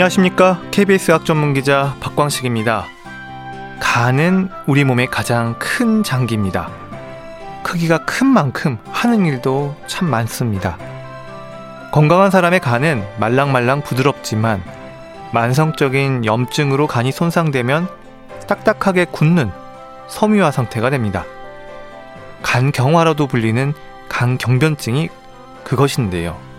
안녕하십니까. KBS 학 전문 기자 박광식입니다. 간은 우리 몸의 가장 큰 장기입니다. 크기가 큰 만큼 하는 일도 참 많습니다. 건강한 사람의 간은 말랑말랑 부드럽지만 만성적인 염증으로 간이 손상되면 딱딱하게 굳는 섬유화 상태가 됩니다. 간경화라도 불리는 간경변증이 그것인데요.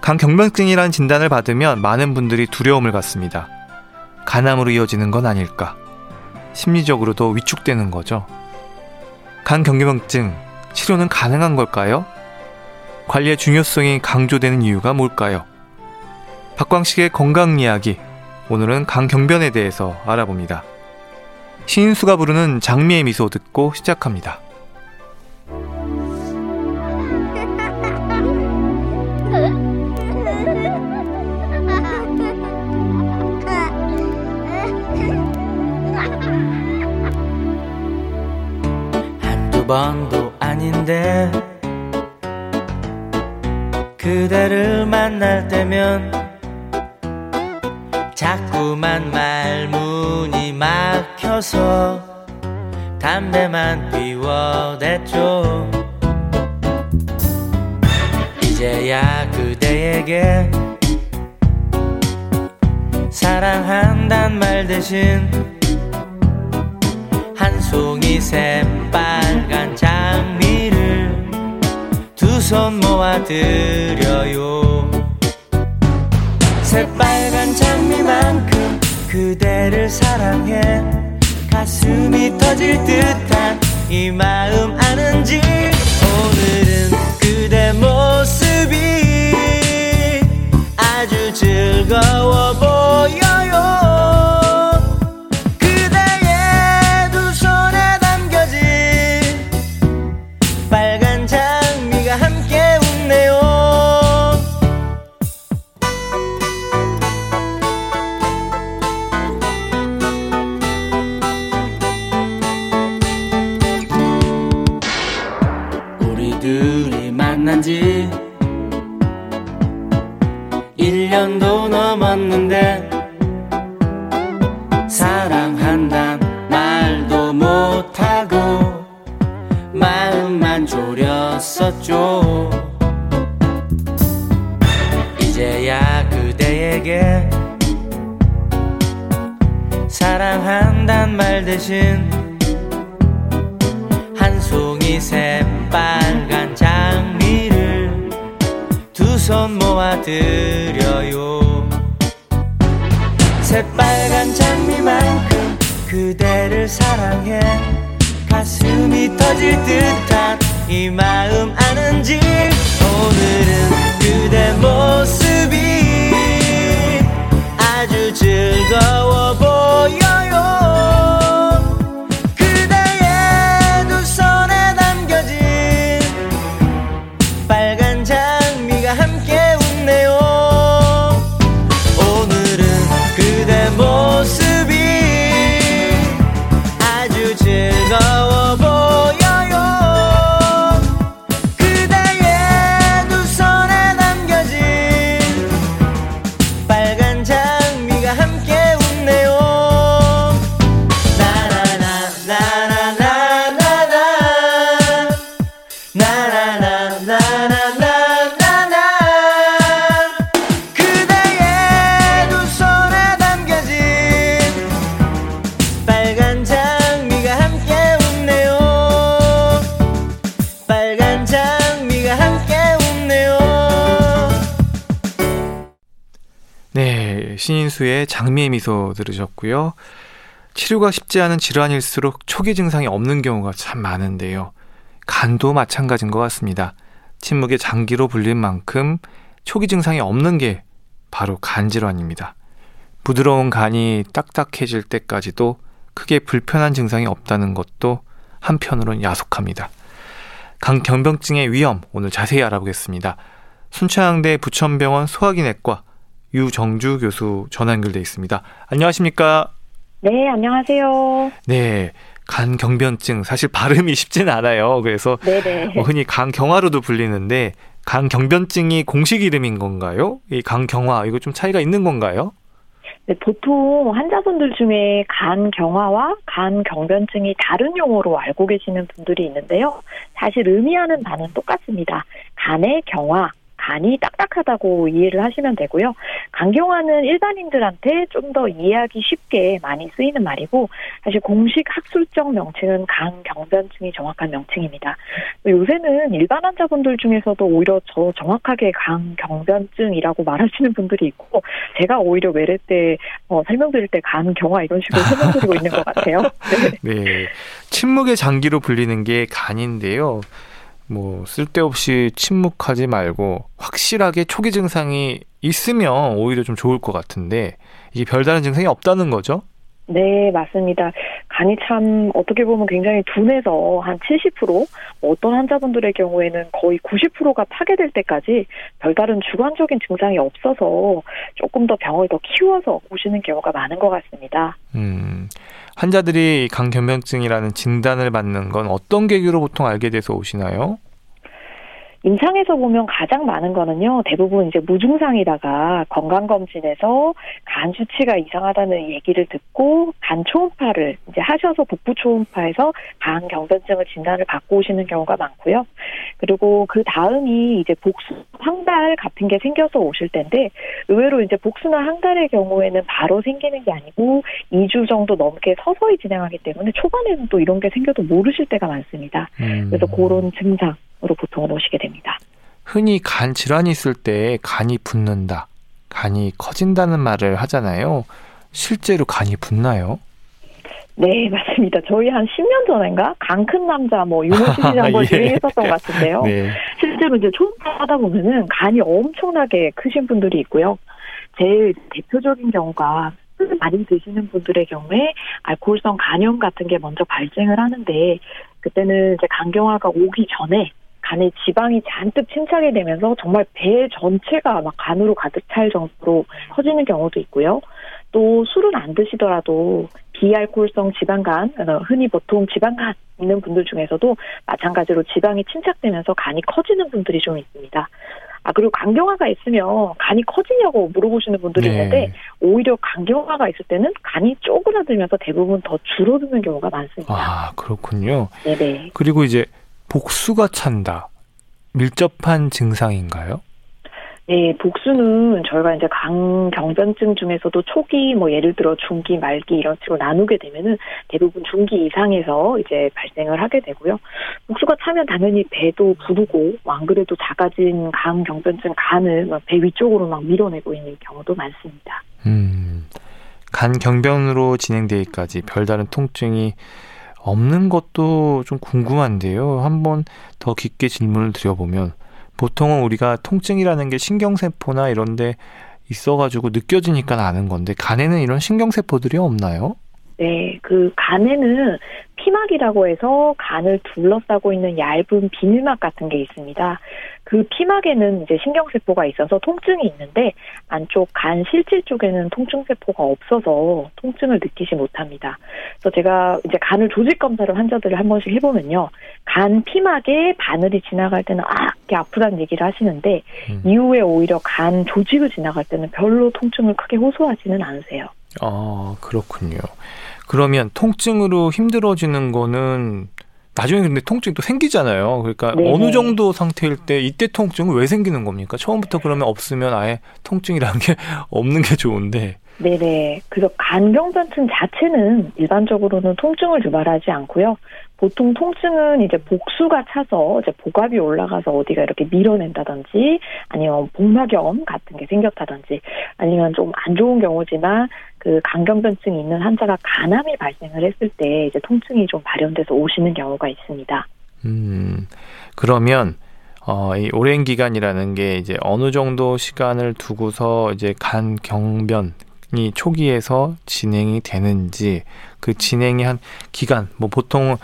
간경변증이란 진단을 받으면 많은 분들이 두려움을 갖습니다. 간암으로 이어지는 건 아닐까. 심리적으로도 위축되는 거죠. 간경변증 치료는 가능한 걸까요? 관리의 중요성이 강조되는 이유가 뭘까요? 박광식의 건강 이야기. 오늘은 간경변에 대해서 알아봅니다. 신인수가 부르는 장미의 미소 듣고 시작합니다. 번도 아닌데 그대를 만날 때면 자꾸만 말문이 막혀서 담배만 피워댔죠. 이제야 그대에게 사랑한단 말 대신 한 송이 새빨간 장미를 두 손 모아 드려요. 새빨간 장미만큼 그대를 사랑해. 가슴이 터질 듯한 이 마음 아는지 오늘은 그대 모습이 아주 즐거워 보여 졸였었죠. 이제야 그대에게 사랑한단 말 대신 한 송이 새빨간 장미를 두 손 모아 드려요. 새빨간 장미만큼 그대를 사랑해. 가슴이 터질 듯한 이 마음 아는지 오늘은 그대 모습이 아주 즐거워 보여 네, 신인수의 장미의 미소 들으셨고요. 치료가 쉽지 않은 질환일수록 초기 증상이 없는 경우가 참 많은데요. 간도 마찬가지인 것 같습니다. 침묵의 장기로 불린 만큼 초기 증상이 없는 게 바로 간 질환입니다. 부드러운 간이 딱딱해질 때까지도 크게 불편한 증상이 없다는 것도 한편으론 야속합니다. 간 경병증의 위험 오늘 자세히 알아보겠습니다. 순천향대 부천병원 소화기내과 유정주 교수 전화 연결돼 있습니다. 안녕하십니까? 네, 안녕하세요. 네. 간 경변증 사실 발음이 쉽지는 않아요. 그래서 네네. 뭐 흔히 간 경화로도 불리는데 간경변증이 공식 이름인 건가요? 이 간경화 이거 좀 차이가 있는 건가요? 네, 보통 환자분들 중에 간 경화와 간 경변증이 다른 용어로 알고 계시는 분들이 있는데요. 사실 의미하는 바는 똑같습니다. 간의 경화, 간이 딱딱하다고 이해를 하시면 되고요. 간경화는 일반인들한테 좀 더 이해하기 쉽게 많이 쓰이는 말이고 사실 공식 학술적 명칭은 간경변증이 정확한 명칭입니다. 요새는 일반 환자분들 중에서도 오히려 저 정확하게 간경변증이라고 말하시는 분들이 있고 제가 오히려 외래 때 어, 설명드릴 때 간경화 이런 식으로 설명드리고 있는 것 같아요. 네. 네. 침묵의 장기로 불리는 게 간인데요. 뭐 쓸데없이 침묵하지 말고 확실하게 초기 증상이 있으면 오히려 좀 좋을 것 같은데 이게 별다른 증상이 없다는 거죠? 네, 맞습니다. 간이 참 어떻게 보면 굉장히 둔해서 한 70%, 어떤 환자분들의 경우에는 거의 90%가 파괴될 때까지 별다른 주관적인 증상이 없어서 조금 더 병을 더 키워서 오시는 경우가 많은 것 같습니다. 음, 환자들이 간경변증이라는 진단을 받는 건 어떤 계기로 보통 알게 돼서 오시나요? 임상에서 보면 가장 많은 거는요, 대부분 이제 무증상이다가 건강검진에서 간 수치가 이상하다는 얘기를 듣고 간 초음파를 이제 하셔서 복부 초음파에서 간 경변증을 진단을 받고 오시는 경우가 많고요. 그리고 그 다음이 이제 복수, 황달 같은 게 생겨서 오실 텐데, 의외로 이제 복수나 황달의 경우에는 바로 생기는 게 아니고 2주 정도 넘게 서서히 진행하기 때문에 초반에는 또 이런 게 생겨도 모르실 때가 많습니다. 음. 그래서 그런 증상으로 보통은 오시게 됩니다. 흔히 간 질환이 있을 때 간이 붓는다, 간이 커진다는 말을 하잖아요. 실제로 간이 붓나요? 네, 맞습니다. 저희 한 10년 전인가 간큰 남자 뭐 시리즈 한번 예. 유행했었던 것 같은데요. 네. 실제로 이제 초음파 하다 보면은 간이 엄청나게 크신 분들이 있고요. 제일 대표적인 경우가 술 많이 드시는 분들의 경우에 알코올성 간염 같은 게 먼저 발생을 하는데 그때는 이제 간경화가 오기 전에 간에 지방이 잔뜩 침착이 되면서 정말 배 전체가 막 간으로 가득 찰 정도로 커지는 경우도 있고요. 또 술은 안 드시더라도 비알코올성 지방간, 어, 흔히 보통 지방간 있는 분들 중에서도 마찬가지로 지방이 침착되면서 간이 커지는 분들이 좀 있습니다. 아, 그리고 간경화가 있으면 간이 커지냐고 물어보시는 분들이 네. 있는데 오히려 간경화가 있을 때는 간이 쪼그라들면서 대부분 더 줄어드는 경우가 많습니다. 아, 그렇군요. 네네. 그리고 이제 복수가 찬다. 밀접한 증상인가요? 네, 복수는 저희가 이제 간경변증 중에서도 초기, 뭐 예를 들어 중기, 말기 이런 식으로 나누게 되면은 대부분 중기 이상에서 이제 발생을 하게 되고요. 복수가 차면 당연히 배도 부르고, 뭐안 그래도 작아진 간경변증 간을 막배 위쪽으로 막 밀어내고 있는 경우도 많습니다. 음, 간 경변으로 진행되기까지 별다른 통증이 없는 것도 좀 궁금한데요. 한번 더 깊게 질문을 드려보면 보통은 우리가 통증이라는 게 신경세포나 이런 데 있어가지고 느껴지니까 아는 건데 간에는 이런 신경세포들이 없나요? 네, 그 간에는 피막이라고 해서 간을 둘러싸고 있는 얇은 비늘막 같은 게 있습니다. 그 피막에는 이제 신경세포가 있어서 통증이 있는데 안쪽 간 실질 쪽에는 통증세포가 없어서 통증을 느끼지 못합니다. 그래서 제가 이제 간을 조직 검사를 환자들을 한 번씩 해보면요. 간 피막에 바늘이 지나갈 때는 아, 이게 아프다는 얘기를 하시는데 음. 이후에 오히려 간 조직을 지나갈 때는 별로 통증을 크게 호소하지는 않으세요. 아, 그렇군요. 그러면 통증으로 힘들어지는 거는 나중에 근데 통증이 또 생기잖아요. 그러니까 네네. 어느 정도 상태일 때 이때 통증은 왜 생기는 겁니까? 처음부터 그러면 없으면 아예 통증이라는 게 없는 게 좋은데. 네네. 그래서 간경변증 자체는 일반적으로는 통증을 유발하지 않고요. 보통 통증은 이제 복수가 차서 이제 복압이 올라가서 어디가 이렇게 밀어낸다든지 아니면 복막염 같은 게 생겼다든지 아니면 좀 안 좋은 경우지만 그 간경변증이 있는 환자가 간암이 발생을 했을 때 이제 통증이 좀 발현돼서 오시는 경우가 있습니다. 음, 그러면 어, 이 오랜 기간이라는 게 이제 어느 정도 시간을 두고서 이제 간 경변 이 초기에서 진행이 되는지 그 진행이 한 기간 뭐 보통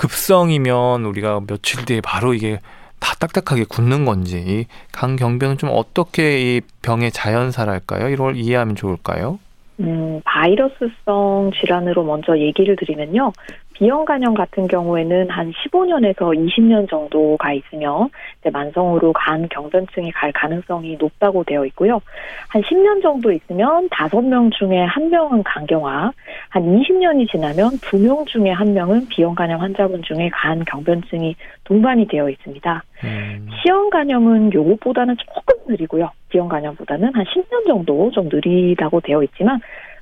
급성이면 우리가 며칠 뒤에 바로 이게 다 딱딱하게 굳는 건지 이간 경변은 좀 어떻게 이 병의 자연사랄까요? 이걸 이해하면 좋을까요? 음, 바이러스성 질환으로 먼저 얘기를 드리면요. B형 간염 같은 경우에는 한 15년에서 20년 정도가 이제 만성으로 간 경변증이 갈 가능성이 높다고 되어 있고요. 한 10년 정도 있으면 5명 중에 1명은 간경화, 한 20년이 지나면 2명 중에 1명은 B형 간염 환자분 중에 간 경변증이 동반이 되어 있습니다. 음, C형 간염은 요것보다는 조금 느리고요. B형 간염보다는 한 10년 정도 좀 느리다고 되어 있지만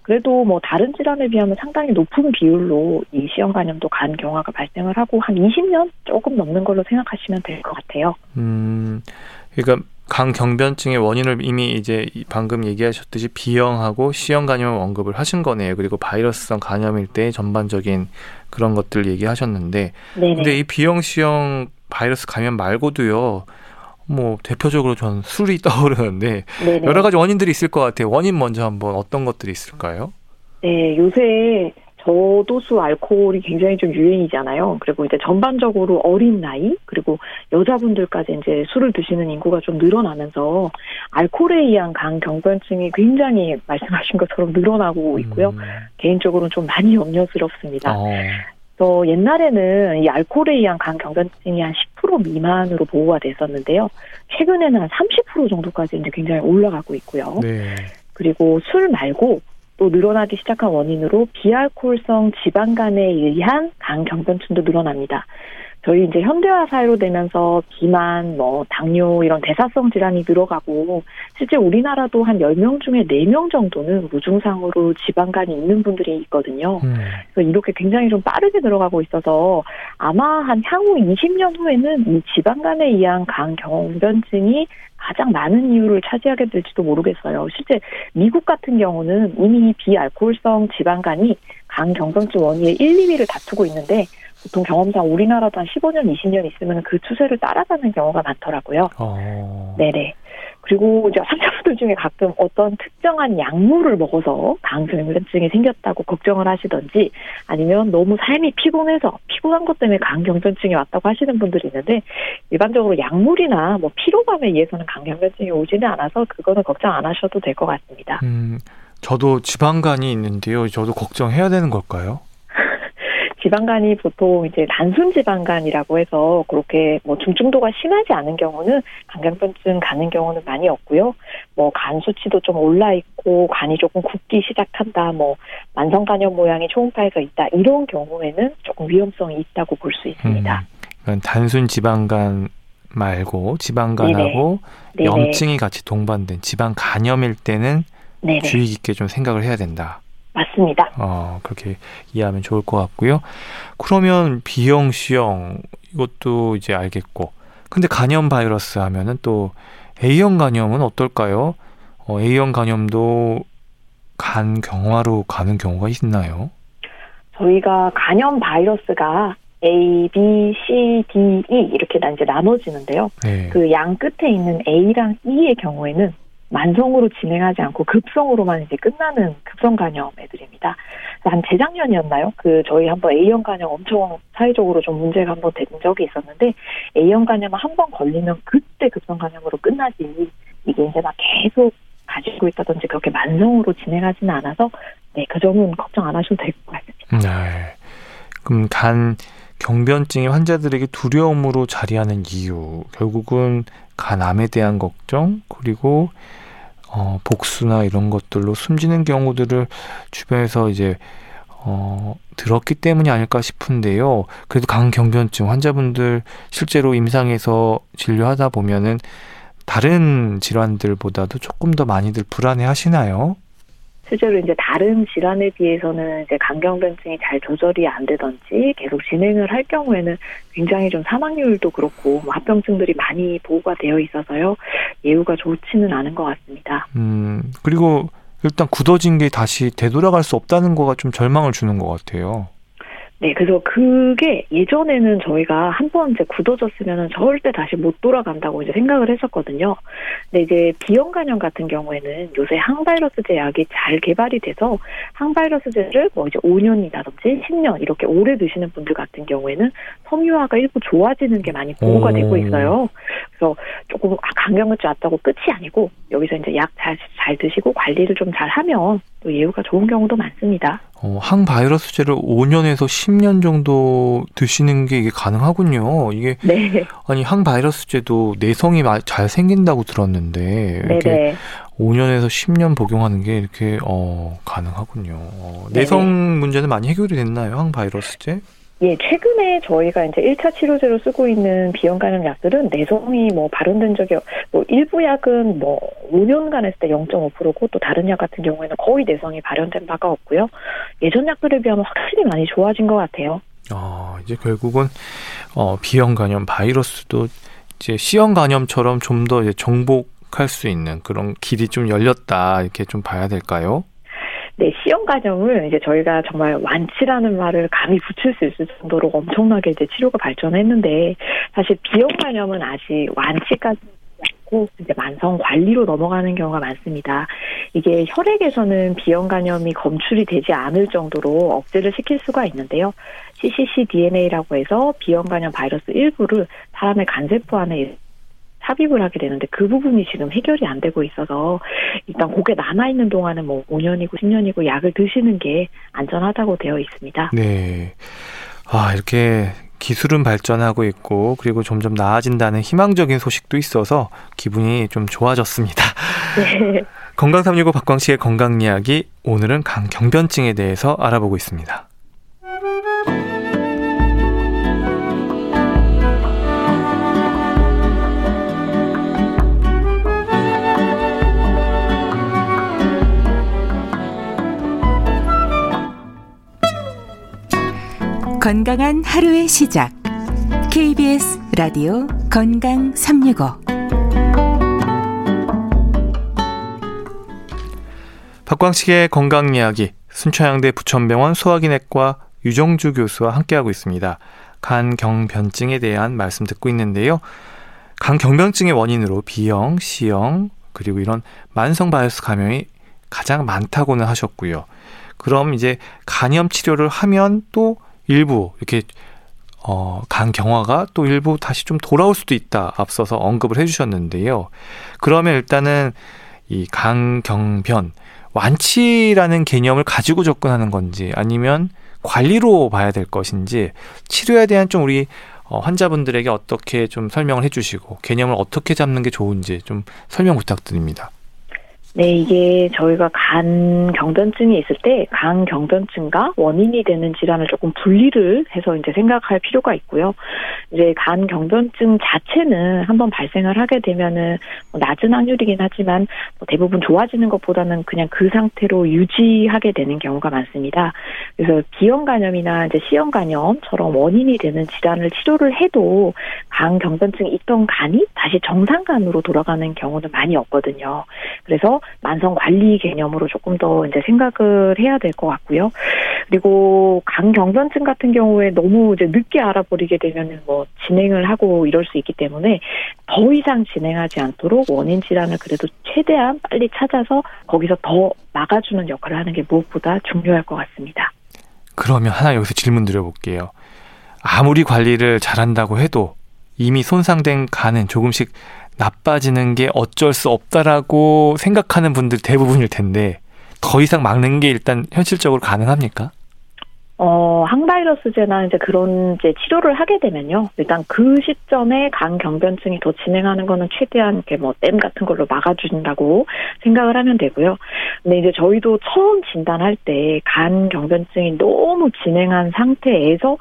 그래도 뭐 다른 질환에 비하면 상당히 높은 비율로 이 C형 간염도 간 경화가 발생을 하고 한 20년 조금 넘는 걸로 생각하시면 될 것 같아요. 음, 그러니까 간 경변증의 원인을 이미 이제 이- 방금 얘기하셨듯이 B형하고 C형 간염을 언급을 하신 거네요. 그리고 바이러스성 간염일 때 전반적인 그런 것들 얘기하셨는데, 네네. 근데 이 B형, C형 바이러스 감염 말고도요. 뭐 대표적으로 전 술이 떠오르는데 네네. 여러 가지 원인들이 있을 것 같아요. 원인 먼저 한번 어떤 것들이 있을까요? 네, 요새 저도수 알코올이 굉장히 좀 유행이잖아요. 그리고 이제 전반적으로 어린 나이, 그리고 여자분들까지 이제 술을 드시는 인구가 좀 늘어나면서 알코올에 의한 간 경변증이 굉장히 말씀하신 것처럼 늘어나고 있고요. 음, 개인적으로는 좀 많이 염려스럽습니다. 어, 또 옛날에는 이 알코올에 의한 간 경변증이 한 10% 미만으로 보고가 됐었는데요. 최근에는 한 30% 정도까지 이제 굉장히 올라가고 있고요. 네. 그리고 술 말고 또 늘어나기 시작한 원인으로 비알코올성 지방간에 의한 간 경변증도 늘어납니다. 저희 이제 현대화 사회로 되면서 비만, 뭐 당뇨 이런 대사성 질환이 늘어가고 실제 우리나라도 한 10명 중에 4명 정도는 무증상으로 지방간이 있는 분들이 있거든요. 음, 그래서 이렇게 굉장히 좀 빠르게 들어가고 있어서 아마 한 향후 20년 후에는 이 지방간에 의한 간 경변증이 가장 많은 이유를 차지하게 될지도 모르겠어요. 실제 미국 같은 경우는 이미 비알코올성 지방간이 간 경변증 원인의 1, 2위를 다투고 있는데 보통 경험상 우리나라도 한 15년, 20년 있으면 그 추세를 따라가는 경우가 많더라고요. 어, 네네. 그리고 이제 환자분들 중에 가끔 어떤 특정한 약물을 먹어서 간경변증이 생겼다고 걱정을 하시던지 아니면 너무 삶이 피곤해서 피곤한 것 때문에 간경변증이 왔다고 하시는 분들이 있는데 일반적으로 약물이나 뭐 피로감에 의해서는 간경변증이 오지는 않아서 그거는 걱정 안 하셔도 될 것 같습니다. 음, 저도 지방간이 있는데요. 저도 걱정해야 되는 걸까요? 지방간이 보통 이제 단순 지방간이라고 해서 그렇게 뭐 중증도가 심하지 않은 경우는 간경변증 가는 경우는 많이 없고요. 뭐 간 수치도 좀 올라 있고 간이 조금 굽기 시작한다. 뭐 만성 간염 모양이 초음파에서 있다. 이런 경우에는 조금 위험성이 있다고 볼 수 있습니다. 그건 단순 지방간 말고 지방간하고 네네. 염증이 같이 동반된 지방 간염일 때는 네네. 주의 깊게 좀 생각을 해야 된다. 맞습니다. 어, 그렇게 이해하면 좋을 것 같고요. 그러면 B형, C형 이것도 이제 알겠고. 근데 간염 바이러스 하면은 또 A형 간염은 어떨까요? 어, A형 간염도 간 경화로 가는 경우가 있나요? 저희가 간염 바이러스가 A, B, C, D, E 이렇게 나- 이제 나눠지는데요. 네. 그양 끝에 있는 A랑 E의 경우에는 만성으로 진행하지 않고 급성으로만 이제 끝나는 급성 간염 애들입니다. 한 재작년이었나요? 그 저희 한번 A형 간염 엄청 사회적으로 좀 문제가 한번 된 적이 있었는데 A형 간염 한번 걸리면 그때 급성 간염으로 끝나지 이게 이제 막 계속 가지고 있다든지 그렇게 만성으로 진행하지는 않아서 네 그 점은 걱정 안 하셔도 될 것 같습니다. 네. 그럼 간 경변증이 환자들에게 두려움으로 자리하는 이유 결국은 간암에 대한 걱정 그리고 어, 복수나 이런 것들로 숨지는 경우들을 주변에서 이제 어, 들었기 때문이 아닐까 싶은데요. 그래도 간 경변증 환자분들 실제로 임상에서 진료하다 보면은 다른 질환들보다도 조금 더 많이들 불안해 하시나요? 실제로 이제 다른 질환에 비해서는 이제 간경변증이 잘 조절이 안 되던지 계속 진행을 할 경우에는 굉장히 좀 사망률도 그렇고 뭐 합병증들이 많이 보고가 되어 있어서요 예후가 좋지는 않은 것 같습니다. 음, 그리고 일단 굳어진 게 다시 되돌아갈 수 없다는 거가 좀 절망을 주는 것 같아요. 네, 그래서 그게 예전에는 저희가 한 번 이제 굳어졌으면은 절대 다시 못 돌아간다고 이제 생각을 했었거든요. 근데 이제 비형 간염 같은 경우에는 요새 항바이러스제 약이 잘 개발이 돼서 항바이러스제를 뭐 이제 5년이라든지 10년 이렇게 오래 드시는 분들 같은 경우에는 섬유화가 일부 좋아지는 게 많이 보고가 오. 되고 있어요. 그래서 조금 간경을지 왔다고 끝이 아니고 여기서 이제 약 잘 잘 드시고 관리를 좀 잘 하면 또 예후가 좋은 경우도 많습니다. 어, 항바이러스제를 5년에서 10년 정도 드시는 게 이게 가능하군요. 이게 네, 아니 항바이러스제도 내성이 마- 잘 생긴다고 들었는데 네, 이렇게 네. 5년에서 10년 복용하는 게 이렇게 어, 가능하군요. 어, 네네. 내성 문제는 많이 해결이 됐나요? 항바이러스제? 예, 최근에 저희가 이제 1차 치료제로 쓰고 있는 비형 간염 약들은 내성이 뭐 발현된 적이 없- 뭐 일부 약은 뭐 5년간 했을 때 0.5%고 또 다른 약 같은 경우에는 거의 내성이 발현된 바가 없고요. 예전 약들에 비하면 확실히 많이 좋아진 것 같아요. 아, 이제 결국은 어, B형 간염 바이러스도 이제 C형 간염처럼 좀 더 정복할 수 있는 그런 길이 좀 열렸다 이렇게 좀 봐야 될까요? 네, C형 간염은 이제 저희가 정말 완치라는 말을 감히 붙일 수 있을 정도로 엄청나게 이제 치료가 발전했는데 사실 B형 간염은 아직 완치까지 않고 이제 만성 관리로 넘어가는 경우가 많습니다. 이게 혈액에서는 B형 간염이 검출이 되지 않을 정도로 억제를 시킬 수가 있는데요. cccDNA라고 해서 B형 간염 바이러스 일부를 사람의 간세포 안에 삽입을 하게 되는데 그 부분이 지금 해결이 안 되고 있어서 일단 곡에 남아 있는 동안은 뭐 5년이고 10년이고 약을 드시는 게 안전하다고 되어 있습니다. 네. 아, 이렇게 기술은 발전하고 있고 그리고 점점 나아진다는 희망적인 소식도 있어서 기분이 좀 좋아졌습니다. 네. 건강 365 박광식의 건강 이야기 오늘은 강경변증에 대해서 알아보고 있습니다. 건강한 하루의 시작. KBS 라디오 건강 365. 박광식의 건강 이야기 순천향대 부천병원 소화기내과 유정주 교수와 함께하고 있습니다. 간경변증에 대한 말씀 듣고 있는데요. 간경변증의 원인으로 B형, C형 그리고 이런 만성 바이러스 감염이 가장 많다고는 하셨고요. 그럼 이제 간염 치료를 하면 또 일부 이렇게 어, 간 경화가 또 일부 다시 좀 돌아올 수도 있다 앞서서 언급을 해주셨는데요. 그러면 일단은 이 간경변 완치라는 개념을 가지고 접근하는 건지 아니면 관리로 봐야 될 것인지 치료에 대한 좀 우리 어, 환자분들에게 어떻게 좀 설명을 해주시고 개념을 어떻게 잡는 게 좋은지 좀 설명 부탁드립니다. 네, 이게 저희가 간 경변증이 있을 때 간 경변증과 원인이 되는 질환을 조금 분리를 해서 이제 생각할 필요가 있고요. 이제 간 경변증 자체는 한번 발생을 하게 되면은 뭐 낮은 확률이긴 하지만 뭐 대부분 좋아지는 것보다는 그냥 그 상태로 유지하게 되는 경우가 많습니다. 그래서 B형 간염이나 이제 C형 간염처럼 원인이 되는 질환을 치료를 해도 간 경변증이 있던 간이 다시 정상간으로 돌아가는 경우는 많이 없거든요. 그래서 만성 관리 개념으로 조금 더 이제 생각을 해야 될 것 같고요. 그리고 간 경변증 같은 경우에 너무 이제 늦게 알아버리게 되면 뭐 진행을 하고 이럴 수 있기 때문에 더 이상 진행하지 않도록 원인 질환을 그래도 최대한 빨리 찾아서 거기서 더 막아주는 역할을 하는 게 무엇보다 중요할 것 같습니다. 그러면 하나 여기서 질문 드려볼게요. 아무리 관리를 잘한다고 해도 이미 손상된 간은 조금씩 나빠지는 게 어쩔 수 없다라고 생각하는 분들 대부분일 텐데 더 이상 막는 게 일단 현실적으로 가능합니까? 어, 항바이러스제나 이제 그런 이제 치료를 하게 되면요. 일단 그 시점에 간 경변증이 더 진행하는 거는 최대한 이렇게 뭐 댐 같은 걸로 막아준다고 생각을 하면 되고요. 근데 이제 저희도 처음 진단할 때 간 경변증이 너무 진행한 상태에서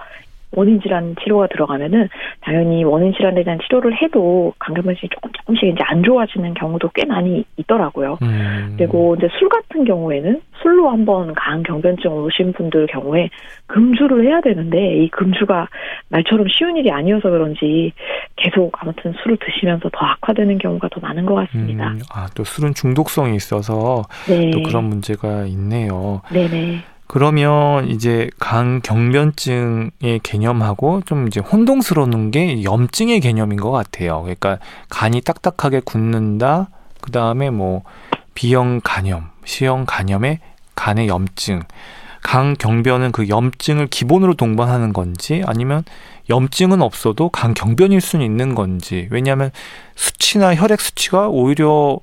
원인 질환 치료가 들어가면은 당연히 원인 질환에 대한 치료를 해도 간 경변증이 조금 조금씩 이제 안 좋아지는 경우도 꽤 많이 있더라고요. 음, 그리고 이제 술 같은 경우에는 술로 한번 간 경변증 오신 분들 경우에 금주를 해야 되는데 이 금주가 말처럼 쉬운 일이 아니어서 그런지 계속 아무튼 술을 드시면서 더 악화되는 경우가 더 많은 것 같습니다. 음, 아, 또 술은 중독성이 있어서 네. 또 그런 문제가 있네요. 네네. 그러면 이제 간 경변증의 개념하고 좀 이제 혼동스러운 게 염증의 개념인 것 같아요. 그러니까 간이 딱딱하게 굳는다. 그 다음에 뭐 B형 간염, C형 간염의 간의 염증. 강경변은 그 염증을 기본으로 동반하는 건지 아니면 염증은 없어도 강경변일 수는 있는 건지 왜냐하면 수치나 혈액 수치가 오히려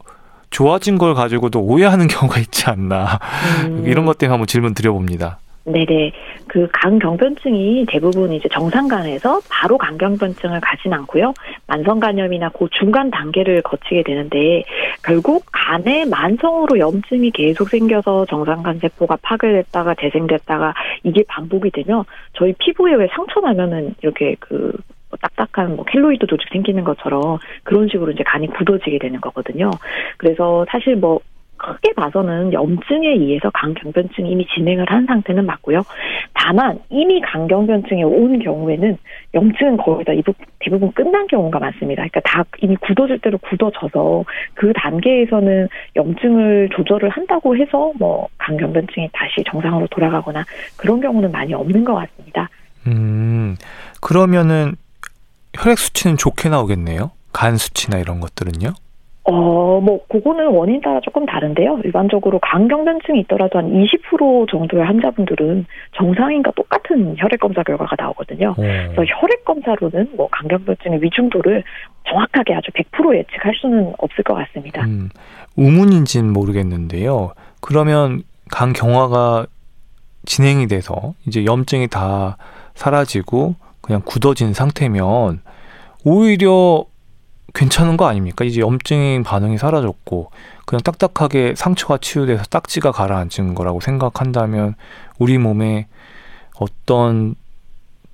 좋아진 걸 가지고도 오해하는 경우가 있지 않나 음. 이런 것 때문에 한번 질문 드려봅니다. 네네. 그 간경변증이 대부분 이제 정상간에서 바로 간경변증을 가진 않고요. 만성간염이나 그 중간 단계를 거치게 되는데 결국 간에 만성으로 염증이 계속 생겨서 정상간 세포가 파괴됐다가 재생됐다가 이게 반복이 되면 저희 피부에 왜 상처 나면은 이렇게 그 딱딱한 뭐 켈로이드 조직 생기는 것처럼 그런 식으로 이제 간이 굳어지게 되는 거거든요. 그래서 사실 뭐 크게 봐서는 염증에 의해서 간경변증이 이미 진행을 한 상태는 맞고요. 다만 이미 간경변증이 온 경우에는 염증은 거의 다 대부분 끝난 경우가 많습니다. 그러니까 다 이미 굳어질 대로 굳어져서 그 단계에서는 염증을 조절을 한다고 해서 뭐 간경변증이 다시 정상으로 돌아가거나 그런 경우는 많이 없는 것 같습니다. 음 그러면은 혈액 수치는 좋게 나오겠네요. 간 수치나 이런 것들은요? 어, 뭐, 그거는 원인 따라 조금 다른데요. 일반적으로 간경변증이 있더라도 한 20% 정도의 환자분들은 정상인과 똑같은 혈액검사 결과가 나오거든요. 어. 그래서 혈액검사로는 뭐 간경변증의 위중도를 정확하게 아주 100% 예측할 수는 없을 것 같습니다. 음, 우문인지는 모르겠는데요. 그러면 간 경화가 진행이 돼서 이제 염증이 다 사라지고 그냥 굳어진 상태면 오히려 괜찮은 거 아닙니까? 이제 염증 반응이 사라졌고 그냥 딱딱하게 상처가 치유돼서 딱지가 가라앉은 거라고 생각한다면 우리 몸에 어떤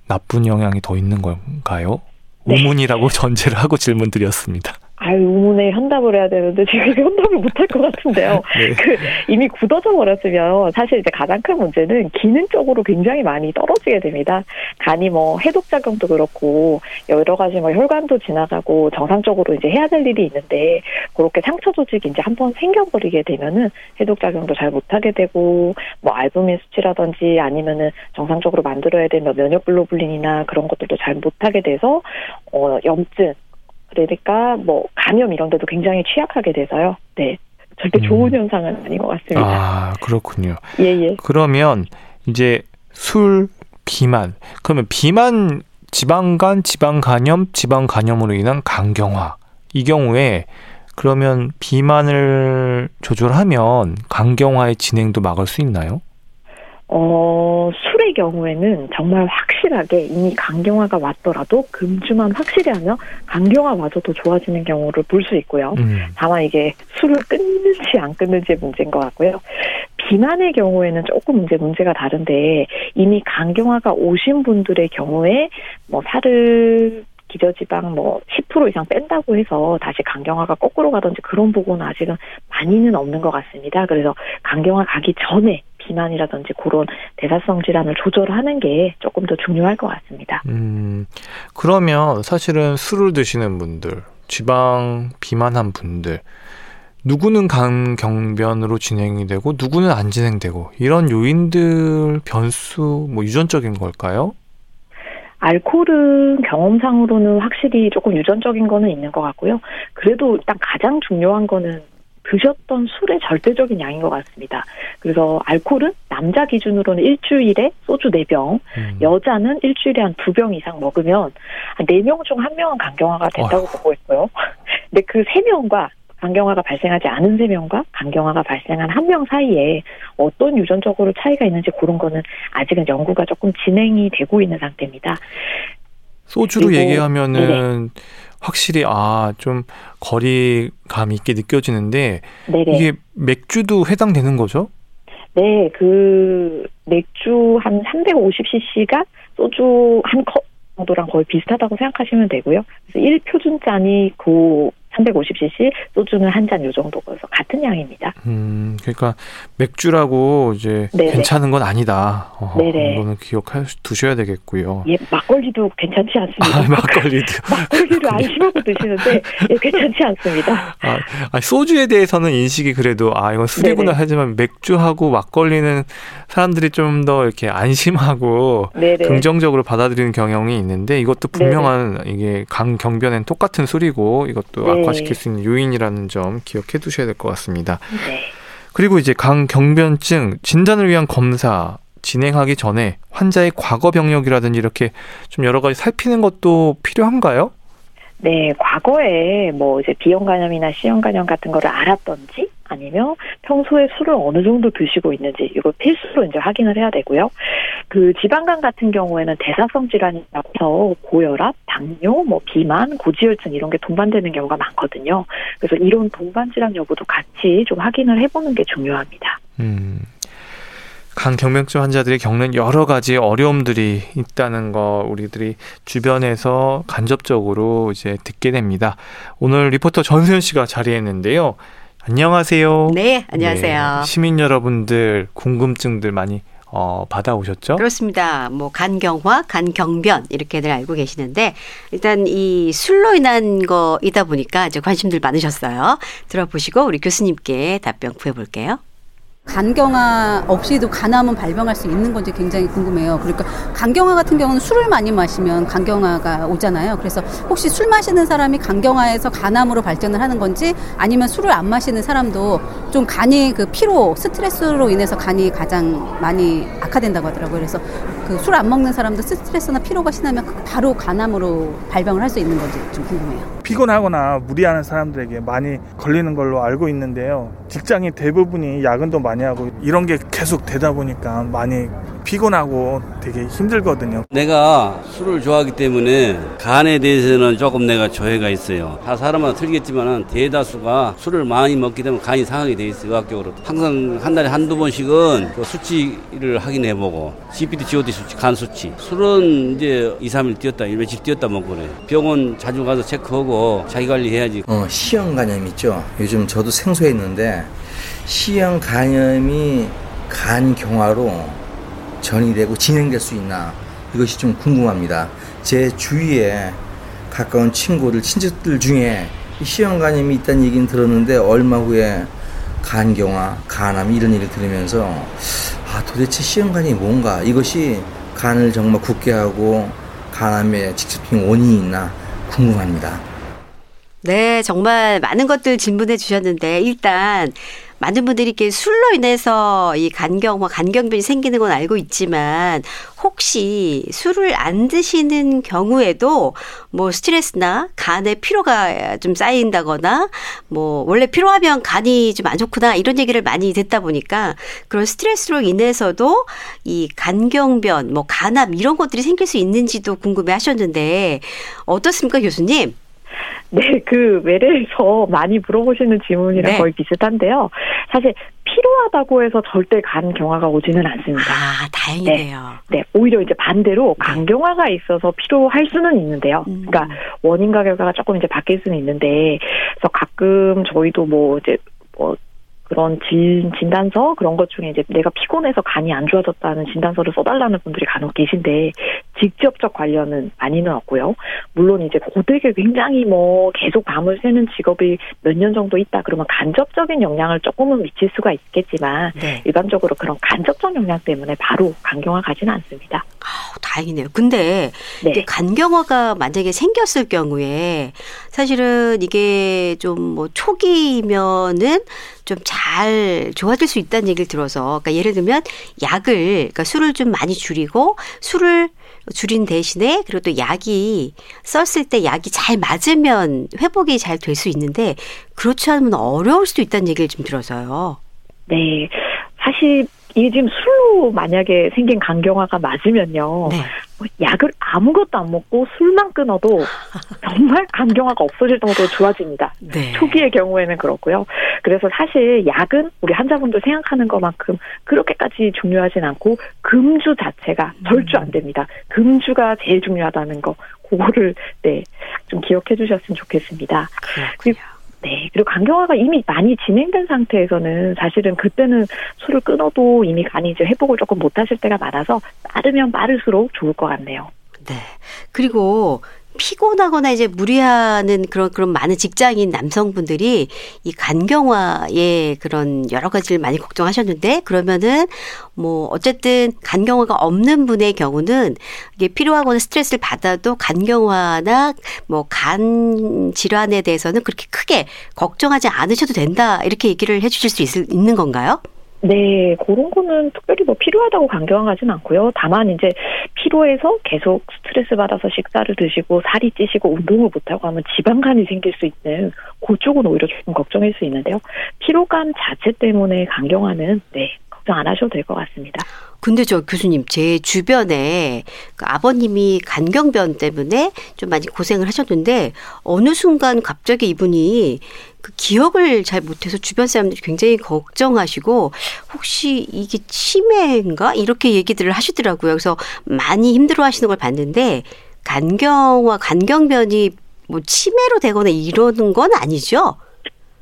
나쁜 영향이 더 있는 건가요? 네. 우문이라고 전제를 하고 질문 드렸습니다. 아유, 의문에 현답을 해야 되는데 지금 현답을 못할 것 같은데요. 네. 그 이미 굳어져 버렸으면 사실 이제 가장 큰 문제는 기능적으로 굉장히 많이 떨어지게 됩니다. 간이 뭐 해독 작용도 그렇고 여러 가지 뭐 혈관도 지나가고 정상적으로 이제 해야 될 일이 있는데 그렇게 상처 조직이 이제 한번 생겨버리게 되면은 해독 작용도 잘 못하게 되고 뭐 알부민 수치라든지 아니면은 정상적으로 만들어야 되는 면역 글로불린이나 그런 것들도 잘 못하게 돼서 어 염증 그러니까 뭐 감염 이런 데도 굉장히 취약하게 돼서요. 네. 절대 음. 좋은 현상은 아닌 것 같습니다. 아, 그렇군요. 예, 예. 그러면 이제 술, 비만. 그러면 비만, 지방간, 지방간염, 지방간염으로 인한 간경화. 이 경우에 그러면 비만을 조절하면 간경화의 진행도 막을 수 있나요? 어, 술의 경우에는 정말 확실하게 이미 간경화가 왔더라도 금주만 확실히 하면 간경화마저도 좋아지는 경우를 볼 수 있고요. 음. 다만 이게 술을 끊는지 안 끊는지의 문제인 것 같고요. 비만의 경우에는 조금 이제 문제가 다른데 이미 간경화가 오신 분들의 경우에 뭐 살을 기저지방 뭐 10% 이상 뺀다고 해서 다시 간경화가 거꾸로 가든지 그런 보고는 아직은 많이는 없는 것 같습니다. 그래서 간경화 가기 전에 비만이라든지 그런 대사성 질환을 조절하는 게 조금 더 중요할 것 같습니다. 음, 그러면 사실은 술을 드시는 분들, 지방 비만한 분들, 누구는 간경변으로 진행이 되고 누구는 안 진행되고 이런 요인들 변수 뭐 유전적인 걸까요? 알코올은 경험상으로는 확실히 조금 유전적인 거는 있는 것 같고요. 그래도 일단 가장 중요한 거는 드셨던 술의 절대적인 양인 것 같습니다. 그래서 알코올은 남자 기준으로는 일주일에 소주 4병, 음. 여자는 일주일에 한두병 이상 먹으면 한 4명 중 1명은 간경화가 된다고 보고 있고요. 근데 그 3명과 간경화가 발생하지 않은 3명과 간경화가 발생한 1명 사이에 어떤 유전적으로 차이가 있는지 그런 거는 아직은 연구가 조금 진행이 되고 있는 상태입니다. 소주로 얘기하면은 확실히 아 좀 거리감 있게 느껴지는데 네네. 이게 맥주도 해당되는 거죠? 네, 그 맥주 한 350cc가 소주 한 컵 정도랑 거의 비슷하다고 생각하시면 되고요. 그래서 1표준잔이 그 350cc, 소주는 한 잔 요 정도여서 같은 양입니다. 음, 그러니까 맥주라고 이제 네네. 괜찮은 건 아니다. 어, 네네. 이거는 기억해 두셔야 되겠고요. 예, 막걸리도 괜찮지 않습니다. 아, 막걸리도. 막걸리를 안심하고 드시는데 예, 괜찮지 않습니다. 아, 아니, 소주에 대해서는 인식이 그래도 아 이건 술이구나 네네. 하지만 맥주하고 막걸리는 사람들이 좀 더 이렇게 안심하고 네네. 긍정적으로 받아들이는 경향이 있는데 이것도 분명한 이게 강 경변엔 똑같은 술이고 이것도 네. 악화시킬 수 있는 요인이라는 점 기억해 두셔야 될 것 같습니다. 네. 그리고 이제 강경변증 진단을 위한 검사 진행하기 전에 환자의 과거 병력이라든지 이렇게 좀 여러 가지 살피는 것도 필요한가요? 네, 과거에 뭐 이제 B형 간염이나 C형 간염 같은 거를 알았던지 아니면 평소에 술을 어느 정도 드시고 있는지 이거 필수로 이제 확인을 해야 되고요. 그 지방간 같은 경우에는 대사성 질환이라고 해서 고혈압, 당뇨, 뭐 비만, 고지혈증 이런 게 동반되는 경우가 많거든요. 그래서 이런 동반 질환 여부도 같이 좀 확인을 해보는 게 중요합니다. 음, 간 경맥증 환자들이 겪는 여러 가지 어려움들이 있다는 거 우리들이 주변에서 간접적으로 이제 듣게 됩니다. 오늘 리포터 전수현 씨가 자리했는데요. 안녕하세요. 네, 안녕하세요. 네, 시민 여러분들 궁금증들 많이 어, 받아오셨죠? 그렇습니다. 뭐 간경화, 간경변 이렇게들 알고 계시는데 일단 이 술로 인한 거이다 보니까 이제 관심들 많으셨어요. 들어보시고 우리 교수님께 답변 구해 볼게요. 간경화 없이도 간암은 발병할 수 있는 건지 굉장히 궁금해요. 그러니까 간경화 같은 경우는 술을 많이 마시면 간경화가 오잖아요. 그래서 혹시 술 마시는 사람이 간경화에서 간암으로 발전을 하는 건지 아니면 술을 안 마시는 사람도 좀 간이 그 피로, 스트레스로 인해서 간이 가장 많이 악화된다고 하더라고요. 그래서 그 술 안 먹는 사람도 스트레스나 피로가 심하면 바로 간암으로 발병을 할 수 있는 건지 좀 궁금해요. 피곤하거나 무리하는 사람들에게 많이 걸리는 걸로 알고 있는데요. 직장인 대부분이 야근도 많이 하고 이런 게 계속 되다 보니까 많이 피곤하고 되게 힘들거든요. 내가 술을 좋아하기 때문에 간에 대해서는 조금 내가 조해가 있어요. 다 사람마다 틀리겠지만 대다수가 술을 많이 먹기 때문에 간이 상하게 돼 있어요. 의학적으로. 항상 한 달에 한두 번씩은 그 수치를 확인해보고 GPT, GOT 수치, 간 수치. 술은 이제 2, 3일 뛰었다, 며칠 뛰었다 먹고 그래. 병원 자주 가서 체크하고 자기 관리해야지. 어, C형 간염 있죠. 요즘 저도 생소했는데 C형 간염이 간 경화로 전이 되고 진행될 수 있나 이것이 좀 궁금합니다. 제 주위에 가까운 친구들, 친척들 중에 간염이 있다는 얘기는 들었는데 얼마 후에 간경화, 간암 이런 얘기를 들으면서 아 도대체 간이 뭔가 이것이 간을 정말 굳게 하고 간암의 직접적인 원인이 있나 궁금합니다. 네, 정말 많은 것들 질문해 주셨는데 일단 많은 분들이 이렇게 술로 인해서 이 간경화, 간경변이 생기는 건 알고 있지만 혹시 술을 안 드시는 경우에도 뭐 스트레스나 간에 피로가 좀 쌓인다거나 뭐 원래 피로하면 간이 좀 안 좋구나 이런 얘기를 많이 듣다 보니까 그런 스트레스로 인해서도 이 간경변, 뭐 간암 이런 것들이 생길 수 있는지도 궁금해 하셨는데 어떻습니까, 교수님? 네, 그 외래에서 많이 물어보시는 질문이랑 네. 거의 비슷한데요. 사실 필요하다고 해서 절대 간 경화가 오지는 않습니다. 아, 다행이네요. 네, 오히려 이제 반대로 간 경화가 있어서 필요할 수는 있는데요. 음. 그러니까 원인과 결과가 조금 이제 바뀔 수는 있는데, 그래서 가끔 저희도 뭐 이제 뭐 그런 진, 진단서 그런 것 중에 이제 내가 피곤해서 간이 안 좋아졌다는 진단서를 써달라는 분들이 간혹 계신데 직접적 관련은 많이는 없고요. 물론 이제 고되게 굉장히 뭐 계속 밤을 새는 직업이 몇 년 정도 있다 그러면 간접적인 영향을 조금은 미칠 수가 있겠지만 네. 일반적으로 그런 간접적 영향 때문에 바로 간경화 가지는 않습니다. 아우, 다행이네요. 근데 네. 간경화가 만약에 생겼을 경우에 사실은 이게 좀 뭐 초기면은 좀 잘 좋아질 수 있다는 얘기를 들어서 그러니까 예를 들면 약을 그러니까 술을 좀 많이 줄이고 술을 줄인 대신에 그리고 또 약이 썼을 때 약이 잘 맞으면 회복이 잘 될 수 있는데 그렇지 않으면 어려울 수도 있다는 얘기를 좀 들어서요. 네. 사실 이게 지금 술로 만약에 생긴 간경화가 맞으면요. 네. 뭐 약을 아무것도 안 먹고 술만 끊어도 정말 간경화가 없어질 정도로 좋아집니다. 네. 초기의 경우에는 그렇고요. 그래서 사실 약은 우리 환자분들 생각하는 것만큼 그렇게까지 중요하진 않고 금주 자체가 절주 안 됩니다. 금주가 제일 중요하다는 거 그거를 네 좀 기억해 주셨으면 좋겠습니다. 그렇군요. 네. 그리고 간경화가 이미 많이 진행된 상태에서는 사실은 그때는 술을 끊어도 이미 간이 이제 회복을 조금 못 하실 때가 많아서 빠르면 빠를수록 좋을 것 같네요. 네. 그리고 피곤하거나 이제 무리하는 그런 그런 많은 직장인 남성분들이 이 간경화의 그런 여러 가지를 많이 걱정하셨는데 그러면은 뭐 어쨌든 간경화가 없는 분의 경우는 이게 필요하거나 스트레스를 받아도 간경화나 뭐 간 질환에 대해서는 그렇게 크게 걱정하지 않으셔도 된다 이렇게 얘기를 해주실 수 있, 있는 건가요? 네, 그런 거는 특별히 뭐 필요하다고 강경하진 않고요. 다만 이제 피로해서 계속 스트레스 받아서 식사를 드시고 살이 찌시고 운동을 못하고 하면 지방간이 생길 수 있는 그쪽은 오히려 조금 걱정일 수 있는데요. 피로감 자체 때문에 강경화는 네, 걱정 안 하셔도 될 것 같습니다. 근데 저 교수님, 제 주변에 그 아버님이 간경변 때문에 좀 많이 고생을 하셨는데 어느 순간 갑자기 이분이 그 기억을 잘 못해서 주변 사람들이 굉장히 걱정하시고 혹시 이게 치매인가 이렇게 얘기들을 하시더라고요. 그래서 많이 힘들어 하시는 걸 봤는데 간경화, 간경변이 뭐 치매로 되거나 이러는 건 아니죠?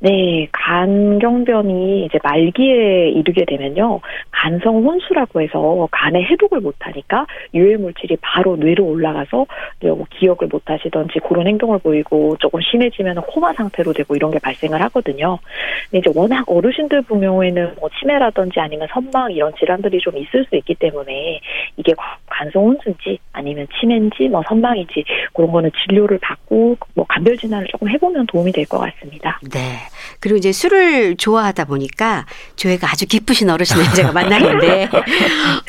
네, 간경변이 이제 말기에 이르게 되면요, 간성 혼수라고 해서 간에 해독을 못하니까 유해 물질이 바로 뇌로 올라가서 뭐 기억을 못하시던지 그런 행동을 보이고 조금 심해지면 코마 상태로 되고 이런 게 발생을 하거든요. 근데 이제 워낙 어르신들 경우에는 뭐 치매라든지 아니면 선망 이런 질환들이 좀 있을 수 있기 때문에 이게 간성 혼수인지 아니면 치매인지 뭐 선망인지 그런 거는 진료를 받고 뭐 간별 진단을 조금 해보면 도움이 될 것 같습니다. 네. 그리고 이제 술을 좋아하다 보니까 조회가 아주 깊으신 어르신을 제가 만나는데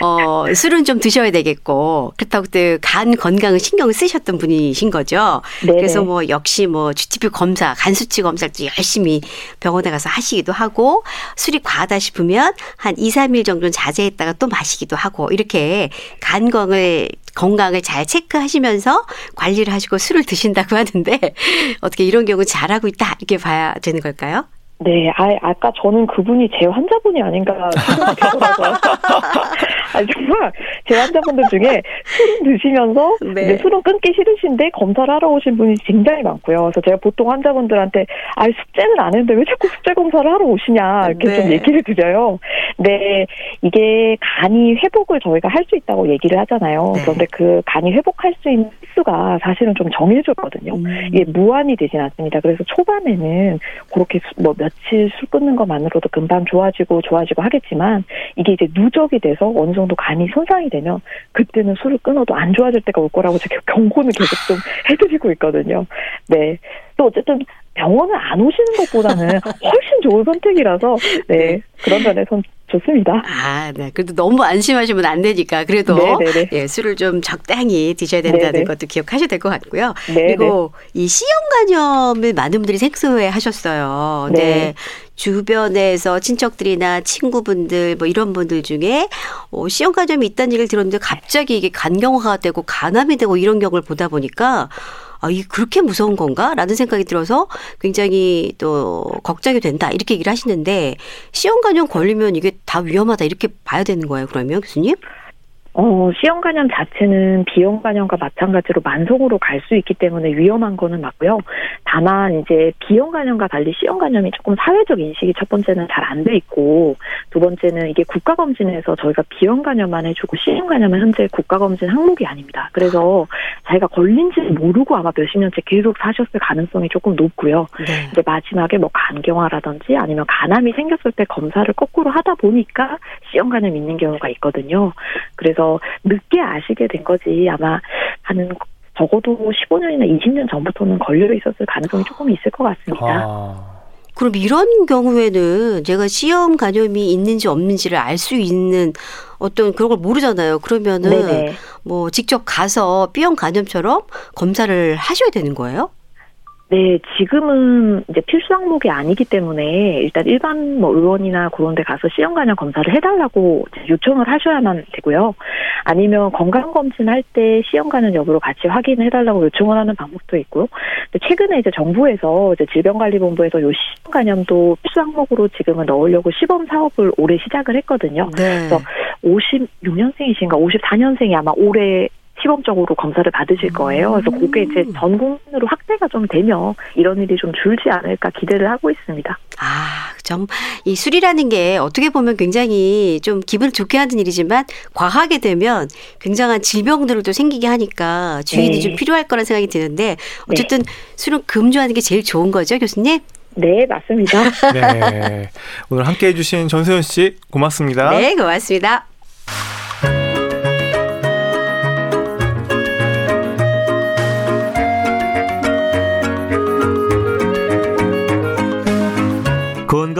어, 술은 좀 드셔야 되겠고 그렇다고 또간 건강을 신경을 쓰셨던 분이신 거죠. 네네. 그래서 뭐 역시 뭐 GTP 검사, 간 수치 검사를 또 열심히 병원에 가서 하시기도 하고 술이 과하다 싶으면 한 2, 3일 정도는 자제했다가 또 마시기도 하고 이렇게 간건을 건강을 잘 체크하시면서 관리를 하시고 술을 드신다고 하는데 어떻게 이런 경우 잘하고 있다 이렇게 봐야 되는 걸까요? 네, 아, 아까 저는 그분이 제 환자분이 아닌가 생각이 들더라고요. 아니, 정말 제 환자분들 중에 술은 드시면서 네. 이제 술은 끊기 싫으신데 검사를 하러 오신 분이 굉장히 많고요. 그래서 제가 보통 환자분들한테 아, 숙제는 안 했는데 왜 자꾸 숙제 검사를 하러 오시냐 이렇게 네. 좀 얘기를 드려요. 네, 이게 간이 회복을 저희가 할 수 있다고 얘기를 하잖아요. 네. 그런데 그 간이 회복할 수 있는 횟수가 사실은 좀 정해졌거든요. 음. 이게 무한이 되진 않습니다. 그래서 초반에는 그렇게 수- 뭐 며칠 술 끊는 것만으로도 금방 좋아지고 좋아지고 하겠지만 이게 이제 누적이 돼서 어느 정도 간이 손상이 되면 그때는 술을 끊어도 안 좋아질 때가 올 거라고 제가 경고는 계속 좀 해드리고 있거든요. 네. 또 어쨌든 병원을 안 오시는 것보다는 훨씬 좋은 선택이라서 네 그런 면에선 좋습니다. 아, 네. 그래도 너무 안심하시면 안 되니까 그래도 네네네. 예, 술을 좀 적당히 드셔야 된다는 네네. 것도 기억하셔야 될 것 같고요. 네네. 그리고 이 C형 간염을 많은 분들이 생소해 하셨어요. 네. 네. 주변에서 친척들이나 친구분들 뭐 이런 분들 중에 어, C형 간염이 있다는 얘기를 들었는데 갑자기 이게 간경화가 되고 간암이 되고 이런 경우를 보다 보니까 아, 이게 그렇게 무서운 건가? 라는 생각이 들어서 굉장히 또 걱정이 된다. 이렇게 얘기를 하시는데 간염 걸리면 이게 다 위험하다. 이렇게 봐야 되는 거예요. 그러면 교수님? 어, C형 간염 자체는 B형 간염과 마찬가지로 만성으로 갈 수 있기 때문에 위험한 거는 맞고요. 다만 이제 B형 간염과 달리 C형 간염이 조금 사회적 인식이 첫 번째는 잘 안 돼 있고 두 번째는 이게 국가 검진에서 저희가 B형 간염만 해주고 C형 간염은 현재 국가 검진 항목이 아닙니다. 그래서 자기가 걸린지 모르고 아마 몇십 년째 계속 사셨을 가능성이 조금 높고요. 네. 이제 마지막에 뭐 간경화라든지 아니면 간암이 생겼을 때 검사를 거꾸로 하다 보니까 C형 간염이 있는 경우가 있거든요. 그래서 늦게 아시게 된 거지 아마 한 적어도 15년이나 20년 전부터는 걸려 있었을 가능성이 조금 있을 것 같습니다. 아. 그럼 이런 경우에는 제가 C형 간염이 있는지 없는지를 알 수 있는 어떤 그런 걸 모르잖아요. 그러면은 네네. 뭐 직접 가서 B형 간염처럼 검사를 하셔야 되는 거예요? 네, 지금은 이제 필수 항목이 아니기 때문에 일단 일반 뭐 의원이나 그런 데 가서 간염 검사를 해달라고 요청을 하셔야만 되고요. 아니면 건강검진 할때 간염 여부를 같이 확인을 해달라고 요청을 하는 방법도 있고요. 최근에 이제 정부에서 이제 질병관리본부에서 요 간염도 필수 항목으로 지금은 넣으려고 시범 사업을 올해 시작을 했거든요. 네. 그래서 56년생이신가 54년생이 아마 올해 시범적으로 검사를 받으실 거예요. 그래서 그게 이제 전 국민으로 확대가 좀 되면 이런 일이 좀 줄지 않을까 기대를 하고 있습니다. 아, 좀, 이 술이라는 게 어떻게 보면 굉장히 좀 기분을 좋게 하는 일이지만 과하게 되면 굉장한 질병들을 또 생기게 하니까 주의도 네. 좀 필요할 거란 생각이 드는데 어쨌든 술은 금주하는 게 제일 좋은 거죠, 교수님? 네, 맞습니다. 네. 오늘 함께 해주신 전세현 씨 고맙습니다. 네, 고맙습니다.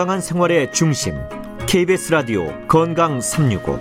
건강한 생활의 중심 KBS 라디오 건강 365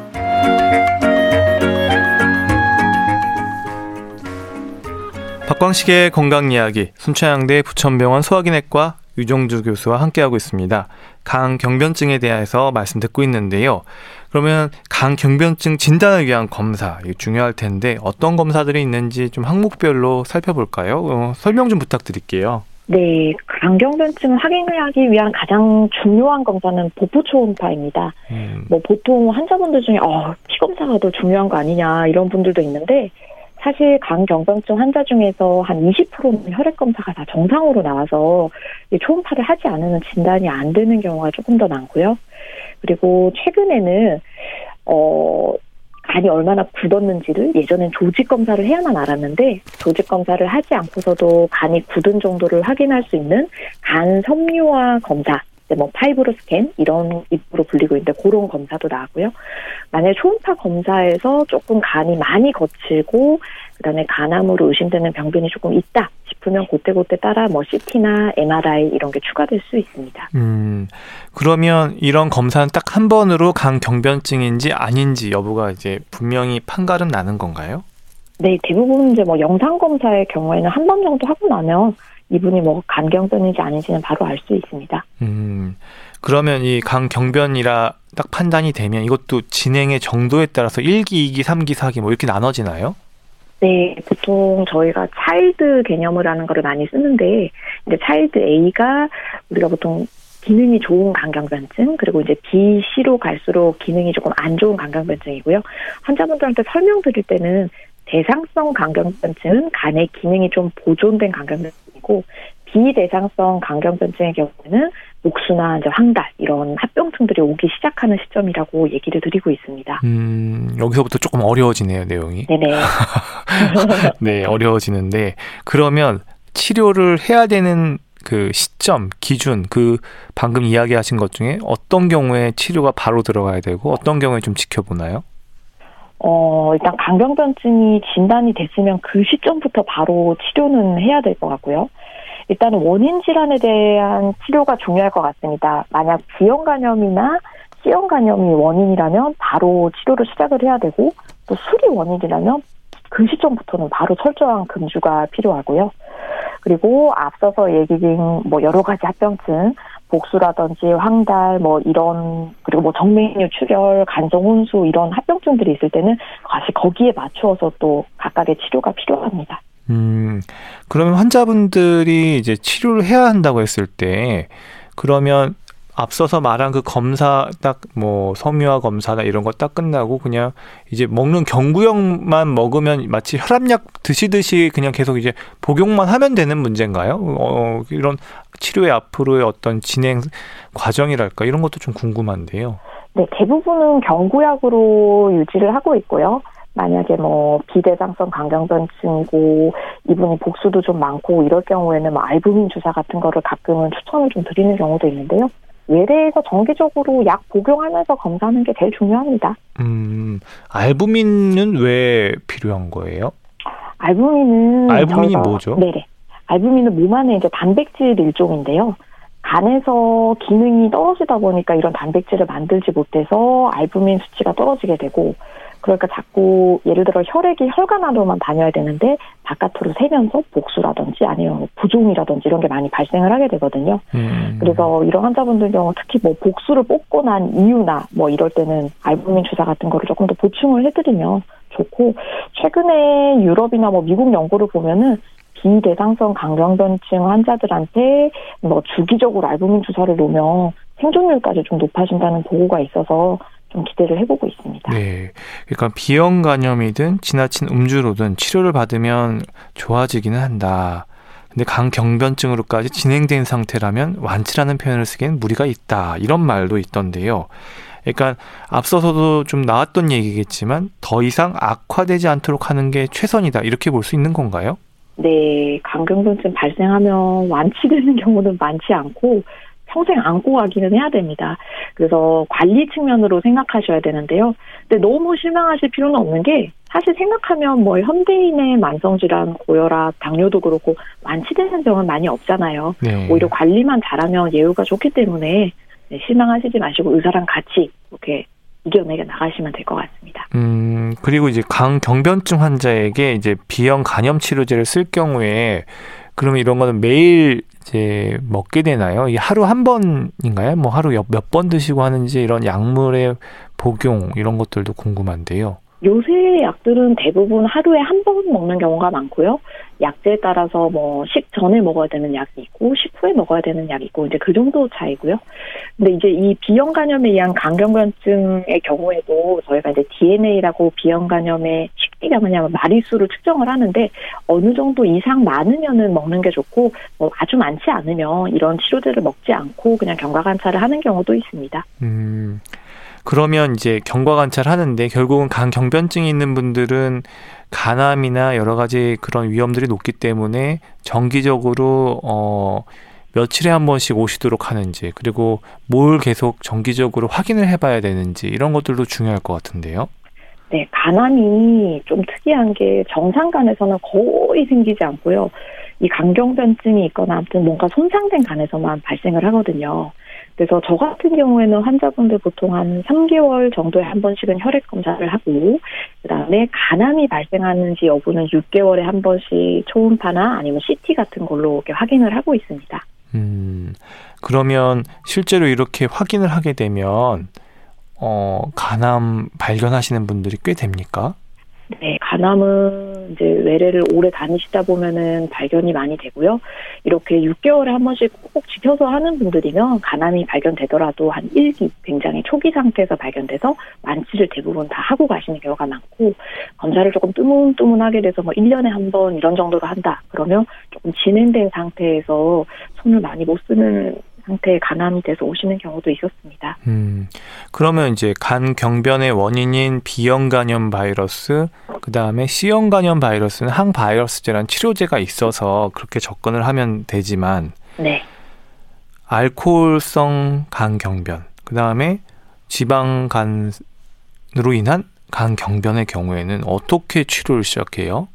박광식의 건강 이야기 순천향대 부천병원 소화기내과 유종주 교수와 함께하고 있습니다. 강경변증에 대해서 말씀 듣고 있는데요. 그러면 강경변증 진단을 위한 검사 이거 중요할 텐데 어떤 검사들이 있는지 좀 항목별로 살펴볼까요? 어, 설명 좀 부탁드릴게요. 네, 강경변증 확인을 하기 위한 가장 중요한 검사는 복부 초음파입니다. 음, 뭐 보통 환자분들 중에 어, 피 검사가 더 중요한 거 아니냐 이런 분들도 있는데 사실 강경변증 환자 중에서 한 20%는 혈액 검사가 다 정상으로 나와서 이 초음파를 하지 않으면 진단이 안 되는 경우가 조금 더 많고요. 그리고 최근에는 어 간이 얼마나 굳었는지를 예전엔 조직 검사를 해야만 알았는데 조직 검사를 하지 않고서도 간이 굳은 정도를 확인할 수 있는 간 섬유화 검사, 뭐 파이브로 스캔 이런 입으로 불리고 있는데 그런 검사도 나왔고요. 만약 초음파 검사에서 조금 간이 많이 거칠고 그다음에 간암으로 의심되는 병변이 조금 있다 싶으면 그때그때 따라 뭐 CT나 MRI 이런 게 추가될 수 있습니다. 음, 그러면 이런 검사는 딱 한 번으로 강경변증인지 아닌지 여부가 이제 분명히 판가름 나는 건가요? 네, 대부분 이제 뭐 영상 검사의 경우에는 한 번 정도 하고 나면 이분이 뭐 간경변인지 아닌지는 바로 알 수 있습니다. 음, 그러면 이 강경변이라 딱 판단이 되면 이것도 진행의 정도에 따라서 1기, 2기, 3기, 4기 뭐 이렇게 나눠지나요? 네, 보통 저희가 차일드 개념을 하는 거를 많이 쓰는데, 이제 차일드 A가 우리가 보통 기능이 좋은 간경변증, 그리고 이제 B, C로 갈수록 기능이 조금 안 좋은 간경변증이고요. 환자분들한테 설명드릴 때는 대상성 간경변증은 간의 기능이 좀 보존된 간경변증이고, 비대상성 간경변증의 경우에는 목수나 이제 황달 이런 합병증들이 오기 시작하는 시점이라고 얘기를 드리고 있습니다. 음, 여기서부터 조금 어려워지네요, 내용이. 네네. 네, 어려워지는데 그러면 치료를 해야 되는 그 시점, 기준, 그 방금 이야기하신 것 중에 어떤 경우에 치료가 바로 들어가야 되고 어떤 경우에 좀 지켜보나요? 어, 일단 간경변증이 진단이 됐으면 그 시점부터 바로 치료는 해야 될 것 같고요. 일단은 원인 질환에 대한 치료가 중요할 것 같습니다. 만약 B형 간염이나 C형 간염이 원인이라면 바로 치료를 시작을 해야 되고 또 술이 원인이라면 그 시점부터는 바로 철저한 금주가 필요하고요. 그리고 앞서서 얘기 중뭐 여러 가지 합병증, 복수라든지 황달 뭐 이런 그리고 뭐 정맥류 출혈, 간성 혼수 이런 합병증들이 있을 때는 다시 거기에 맞추어서 또 각각의 치료가 필요합니다. 음, 그러면 환자분들이 이제 치료를 해야 한다고 했을 때 그러면 앞서서 말한 그 검사 딱 뭐 섬유화 검사나 이런 거 딱 끝나고 그냥 이제 먹는 경구용만 먹으면 마치 혈압약 드시듯이 그냥 계속 이제 복용만 하면 되는 문제인가요? 어, 이런 치료의 앞으로의 어떤 진행 과정이랄까 이런 것도 좀 궁금한데요. 네, 대부분은 경구약으로 유지를 하고 있고요. 만약에 뭐 비대장성 강경변증이고 이분이 복수도 좀 많고 이럴 경우에는 뭐 알부민 주사 같은 거를 가끔은 추천을 좀 드리는 경우도 있는데요. 외래에서 정기적으로 약 복용하면서 검사하는 게 제일 중요합니다. 음, 알부민은 왜 필요한 거예요? 알부민은 알부민이 저희가- 뭐죠? 네네. 알부민은 몸 안에 이제 단백질 일종인데요. 간에서 기능이 떨어지다 보니까 이런 단백질을 만들지 못해서 알부민 수치가 떨어지게 되고 그러니까 자꾸 예를 들어 혈액이 혈관 안으로만 다녀야 되는데 바깥으로 새면서 복수라든지 아니면 뭐 부종이라든지 이런 게 많이 발생을 하게 되거든요. 음, 그래서 이런 환자분들 경우 특히 뭐 복수를 뽑고 난 이유나 뭐 이럴 때는 알부민 주사 같은 거를 조금 더 보충을 해드리면 좋고 최근에 유럽이나 뭐 미국 연구를 보면은 비대상성 강경변증 환자들한테 뭐 주기적으로 알부민 주사를 놓으면 생존율까지 좀 높아진다는 보고가 있어서 좀 기대를 해보고 있습니다. 네. 그러니까 비형 간염이든 지나친 음주로든 치료를 받으면 좋아지기는 한다. 근데 강경변증으로까지 진행된 상태라면 완치라는 표현을 쓰기엔 무리가 있다. 이런 말도 있던데요. 그러니까 앞서서도 좀 나왔던 얘기겠지만 더 이상 악화되지 않도록 하는 게 최선이다. 이렇게 볼 수 있는 건가요? 네, 강경변증 발생하면 완치되는 경우는 많지 않고 평생 안고 가기는 해야 됩니다. 그래서 관리 측면으로 생각하셔야 되는데요. 근데 너무 실망하실 필요는 없는 게 사실 생각하면 뭐 현대인의 만성질환, 고혈압, 당뇨도 그렇고 완치되는 병은 많이 없잖아요. 네. 오히려 관리만 잘하면 예후가 좋기 때문에 네, 실망하시지 마시고 의사랑 같이 이렇게 이겨내게 나가시면 될 것 같습니다. 음, 그리고 이제 강경변증 환자에게 이제 비형 간염 치료제를 쓸 경우에 그러면 이런 거는 매일 이제 먹게 되나요? 이 하루 한 번인가요? 뭐 하루 몇 번 드시고 하는지 이런 약물의 복용 이런 것들도 궁금한데요. 요새 약들은 대부분 하루에 한 번 먹는 경우가 많고요. 약제에 따라서 뭐 식 전에 먹어야 되는 약이 있고 식 후에 먹어야 되는 약이 있고 이제 그 정도 차이고요. 근데 이제 이 비형 간염에 의한 간경변증의 경우에도 저희가 이제 DNA라고 비형 간염의 쉽게 뭐냐면 마리수를 측정을 하는데 어느 정도 이상 많으면은 먹는 게 좋고 뭐 아주 많지 않으면 이런 치료제를 먹지 않고 그냥 경과 관찰을 하는 경우도 있습니다. 음. 그러면 이제 경과 관찰하는데 결국은 간 경변증이 있는 분들은 간암이나 여러 가지 그런 위험들이 높기 때문에 정기적으로 어 며칠에 한 번씩 오시도록 하는지 그리고 뭘 계속 정기적으로 확인을 해봐야 되는지 이런 것들도 중요할 것 같은데요. 네, 간암이 좀 특이한 게 정상간에서는 거의 생기지 않고요. 이 간경변증이 있거나 아무튼 뭔가 손상된 간에서만 발생을 하거든요. 그래서 저 같은 경우에는 환자분들 보통 한 3개월 정도에 한 번씩은 혈액 검사를 하고 그다음에 간암이 발생하는지 여부는 6개월에 한 번씩 초음파나 아니면 CT 같은 걸로 이렇게 확인을 하고 있습니다. 음. 그러면 실제로 이렇게 확인을 하게 되면 어, 간암 발견하시는 분들이 꽤 됩니까? 네, 간암은 이제 외래를 오래 다니시다 보면은 발견이 많이 되고요. 이렇게 6개월에 한 번씩 꼭 지켜서 하는 분들이면 간암이 발견되더라도 한 1기, 굉장히 초기 상태에서 발견돼서 완치를 대부분 다 하고 가시는 경우가 많고, 검사를 조금 뜨문뜨문하게 돼서 뭐 1년에 한 번 이런 정도로 한다. 그러면 조금 진행된 상태에서 손을 많이 못 쓰는 상태에 간암이 돼서 오시는 경우도 있었습니다. 음, 그러면 이제 간 경변의 원인인 B형 간염 바이러스, 그 다음에 C형 간염 바이러스는 항바이러스제라는 치료제가 있어서 그렇게 접근을 하면 되지만, 네. 알코올성 간 경변, 그 다음에 지방간으로 인한 간 경변의 경우에는 어떻게 치료를 시작해요?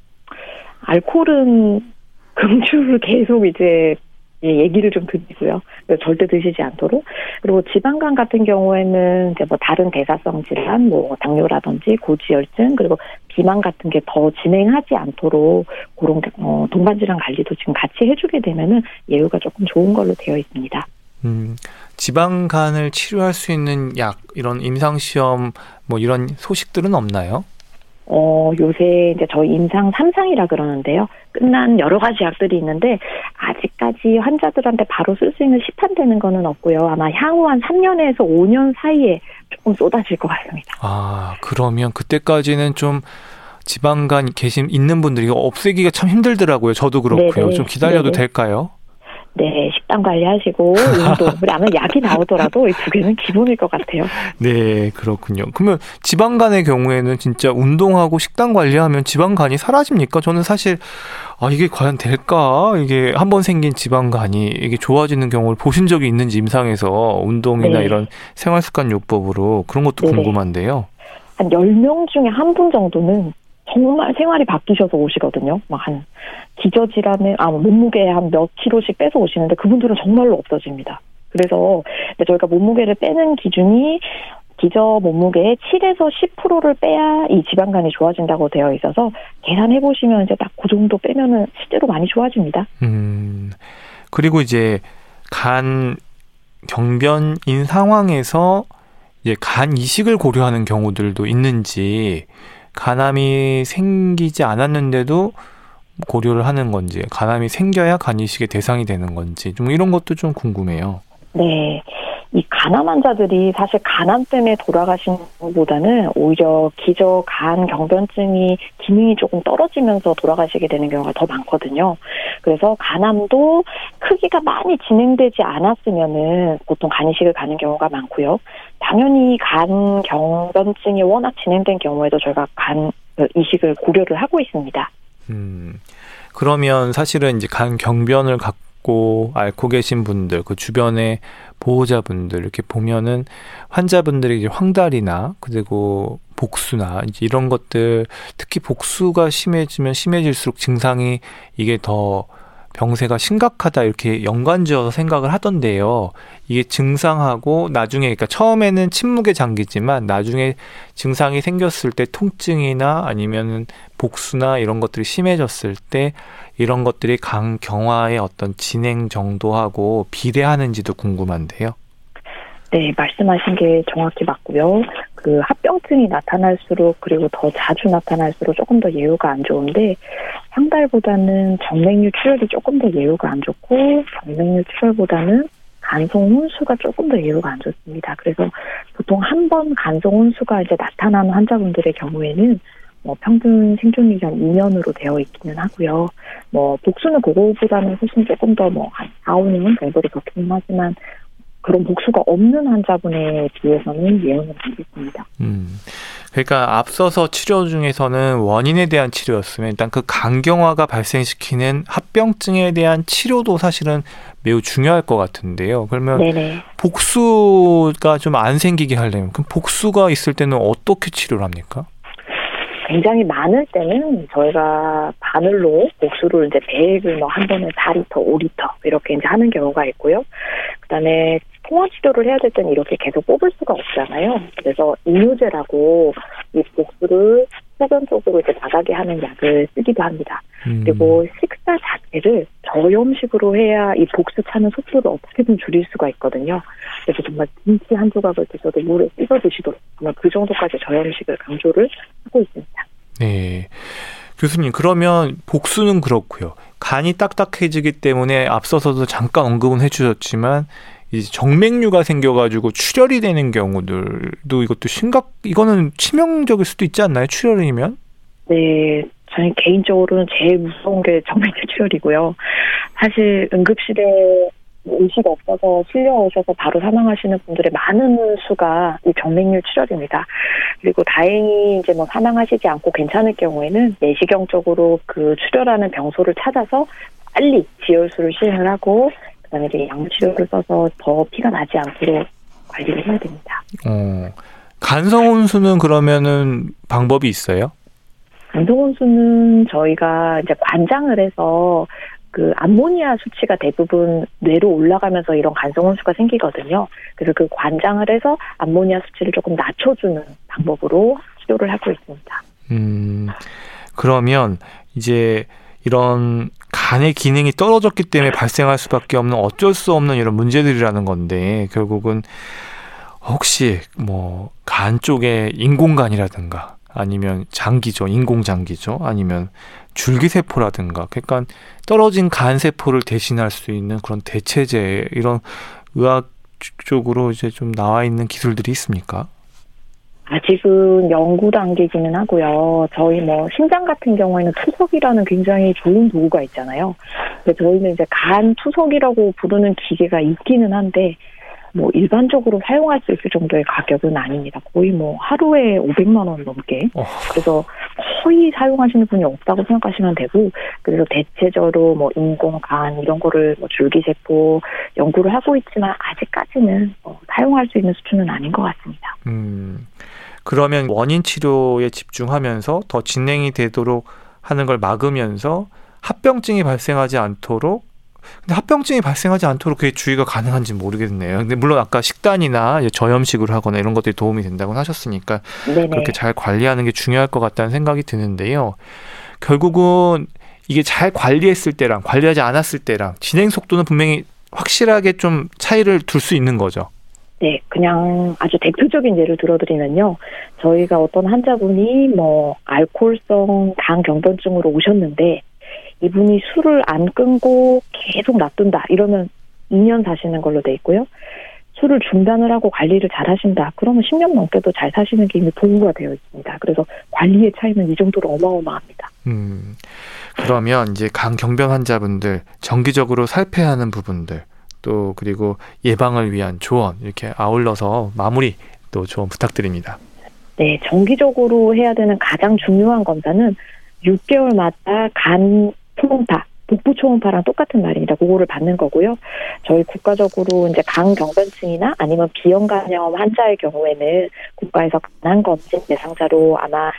알코올은 금주를 계속 이제 예, 얘기를 좀 드리고요. 절대 드시지 않도록. 그리고 지방간 같은 경우에는 이제 뭐 다른 대사성 질환, 뭐 당뇨라든지 고지혈증, 그리고 비만 같은 게 더 진행하지 않도록 그런 어, 동반 질환 관리도 지금 같이 해주게 되면은 예후가 조금 좋은 걸로 되어 있습니다. 음, 지방간을 치료할 수 있는 약 이런 임상 시험 뭐 이런 소식들은 없나요? 어, 요새 이제 저희 임상 3상이라 그러는데요. 끝난 여러 가지 약들이 있는데 아직까지 환자들한테 바로 쓸 수 있는 시판되는 거는 없고요. 아마 향후 한 3년에서 5년 사이에 조금 쏟아질 것 같습니다. 아, 그러면 그때까지는 좀 지방간 계신 있는 분들이 없애기가 참 힘들더라고요. 저도 그렇고요. 네네. 좀 기다려도 네네. 될까요? 네, 식단 관리하시고 운동. 우리 아마 약이 나오더라도 이 두 개는 기본일 것 같아요. 네, 그렇군요. 그러면 지방간의 경우에는 진짜 운동하고 식단 관리하면 지방간이 사라집니까? 저는 사실 아 이게 과연 될까? 이게 한번 생긴 지방간이 이게 좋아지는 경우를 보신 적이 있는지 임상에서 운동이나 네. 이런 생활 습관 요법으로 그런 것도 네네. 궁금한데요. 한 10명 중에 한 분 정도는 정말 생활이 바뀌셔서 오시거든요. 막 한 기저질환에 아 몸무게 한 몇 킬로씩 빼서 오시는데 그분들은 정말로 없어집니다. 그래서 저희가 몸무게를 빼는 기준이 기저 몸무게의 7에서 10%를 빼야 이 지방간이 좋아진다고 되어 있어서 계산해 보시면 이제 딱 그 정도 빼면은 실제로 많이 좋아집니다. 음, 그리고 이제 간 경변인 상황에서 이제 간 이식을 고려하는 경우들도 있는지 간암이 생기지 않았는데도 고려를 하는 건지 간암이 생겨야 간 이식의 대상이 되는 건지 좀 이런 것도 좀 궁금해요. 네. 이 간암 환자들이 사실 간암 때문에 돌아가시는 것보다는 오히려 기저 간 경변증이 기능이 조금 떨어지면서 돌아가시게 되는 경우가 더 많거든요. 그래서 간암도 크기가 많이 진행되지 않았으면은 보통 간이식을 가는 경우가 많고요. 당연히 간 경변증이 워낙 진행된 경우에도 저희가 간 이식을 고려를 하고 있습니다. 음, 그러면 사실은 이제 간 경변을 갖고 앓고 계신 분들, 그 주변의 보호자분들 이렇게 보면은 환자분들이 이제 황달이나 그리고 복수나 이제 이런 것들 특히 복수가 심해지면 심해질수록 증상이 이게 더 병세가 심각하다 이렇게 연관지어서 생각을 하던데요. 이게 증상하고 나중에 그러니까 처음에는 침묵의 장기지만 나중에 증상이 생겼을 때 통증이나 아니면은 복수나 이런 것들이 심해졌을 때 이런 것들이 강 경화의 어떤 진행 정도하고 비례하는지도 궁금한데요. 네, 말씀하신 게 정확히 맞고요. 그 합병증이 나타날수록 그리고 더 자주 나타날수록 조금 더 예후가 안 좋은데 상달보다는 정맥류 출혈이 조금 더 예후가 안 좋고 정맥류 출혈보다는 간송 혼수가 조금 더 예후가 안 좋습니다. 그래서 보통 한 번 간송 혼수가 이제 나타나는 환자분들의 경우에는 뭐 평균 생존 기간 2년으로 되어 있기는 하고요. 뭐 복수는 그거보다는 훨씬 조금 더 뭐한 4, 5년 정도로 적기는 하지만 그런 복수가 없는 환자분에 비해서는 예후는 많겠습니다. 음. 그러니까 앞서서 치료 중에서는 원인에 대한 치료였으면 일단 그 간경화가 발생시키는 합병증에 대한 치료도 사실은 매우 중요할 것 같은데요. 그러면 네네. 복수가 좀 안 생기게 하려면 그럼 복수가 있을 때는 어떻게 치료를 합니까? 굉장히 많을 때는 저희가 바늘로 복수를 이제 배액을 뭐 한 번에 4리터, 5리터 이렇게 이제 하는 경우가 있고요. 그다음에 통원 치료를 해야 될 때는 이렇게 계속 뽑을 수가 없잖아요. 그래서 이뇨제라고 이 복수를 소변 쪽으로 이제 나가게 하는 약을 쓰기도 합니다. 음. 그리고 식사 자체를 저염식으로 해야 이 복수 차는 속도를 어떻게든 줄일 수가 있거든요. 그래서 정말 김치 한 조각을 드셔도 물에 씻어 드시도록 정말 그 정도까지 저염식을 강조를 하고 있습니다. 네. 교수님, 그러면 복수는 그렇고요. 간이 딱딱해지기 때문에 앞서서도 잠깐 언급은 해주셨지만, 이제 정맥류가 생겨가지고 출혈이 되는 경우들도 이것도 심각, 이거는 치명적일 수도 있지 않나요? 출혈이면? 네, 저는 개인적으로는 제일 무서운 게 정맥류 출혈이고요. 사실 응급실에 의식 없어서 실려 오셔서 바로 사망하시는 분들의 많은 수가 이 정맥류 출혈입니다. 그리고 다행히 이제 뭐 사망하시지 않고 괜찮을 경우에는 내시경적으로 그 출혈하는 병소를 찾아서 빨리 지혈수를 시행을 하고 그다음에 이제 약물 치료를 써서 더 피가 나지 않도록 관리를 해야 됩니다. 어. 간성혼수는 그러면은 방법이 있어요? 간성혼수는 저희가 이제 관장을 해서 그 암모니아 수치가 대부분 뇌로 올라가면서 이런 간성혼수가 생기거든요. 그래서 그 관장을 해서 암모니아 수치를 조금 낮춰주는 방법으로 치료를 하고 있습니다. 음, 그러면 이제 이런 간의 기능이 떨어졌기 때문에 발생할 수밖에 없는 어쩔 수 없는 이런 문제들이라는 건데 결국은 혹시 뭐 간 쪽에 인공간이라든가 아니면 장기죠. 인공장기죠. 아니면 줄기세포라든가 그러니까 떨어진 간 세포를 대신할 수 있는 그런 대체제 이런 의학 쪽으로 이제 좀 나와 있는 기술들이 있습니까? 아직은 연구 단계기는 하고요. 저희 뭐 심장 같은 경우에는 투석이라는 굉장히 좋은 도구가 있잖아요. 근데 저희는 이제 간 투석이라고 부르는 기계가 있기는 한데 뭐 일반적으로 사용할 수 있을 정도의 가격은 아닙니다. 거의 뭐 하루에 500만 원 넘게. 어. 그래서 거의 사용하시는 분이 없다고 생각하시면 되고 그래서 대체적으로 뭐 인공 간 이런 거를 뭐 줄기세포 연구를 하고 있지만 아직까지는 뭐 사용할 수 있는 수준은 아닌 것 같습니다. 음, 그러면 원인 치료에 집중하면서 더 진행이 되도록 하는 걸 막으면서 합병증이 발생하지 않도록 근데 합병증이 발생하지 않도록 그게 주의가 가능한지 모르겠네요. 근데 물론 아까 식단이나 저염식으로 하거나 이런 것들이 도움이 된다고 하셨으니까 네네. 그렇게 잘 관리하는 게 중요할 것 같다는 생각이 드는데요. 결국은 이게 잘 관리했을 때랑 관리하지 않았을 때랑 진행 속도는 분명히 확실하게 좀 차이를 둘 수 있는 거죠. 네, 그냥 아주 대표적인 예를 들어드리면요. 저희가 어떤 환자분이 뭐 알코올성 간 경변증으로 오셨는데 이분이 술을 안 끊고 계속 놔둔다 이러면 2년 사시는 걸로 돼 있고요. 술을 중단을 하고 관리를 잘 하신다. 그러면 10년 넘게도 잘 사시는 게 이미 보고가 되어 있습니다. 그래서 관리의 차이는 이 정도로 어마어마합니다. 음, 그러면 이제 강경변 환자분들 정기적으로 살펴야 하는 부분들 또 그리고 예방을 위한 조언 이렇게 아울러서 마무리 또 조언 부탁드립니다. 네, 정기적으로 해야 되는 가장 중요한 검사는 6개월마다 간 초음파, 복부 초음파랑 똑같은 말입니다. 그거를 받는 거고요. 저희 국가적으로 이제 강경변증이나 아니면 비형 간염 환자의 경우에는 국가에서 간암 검진 대상자로 아마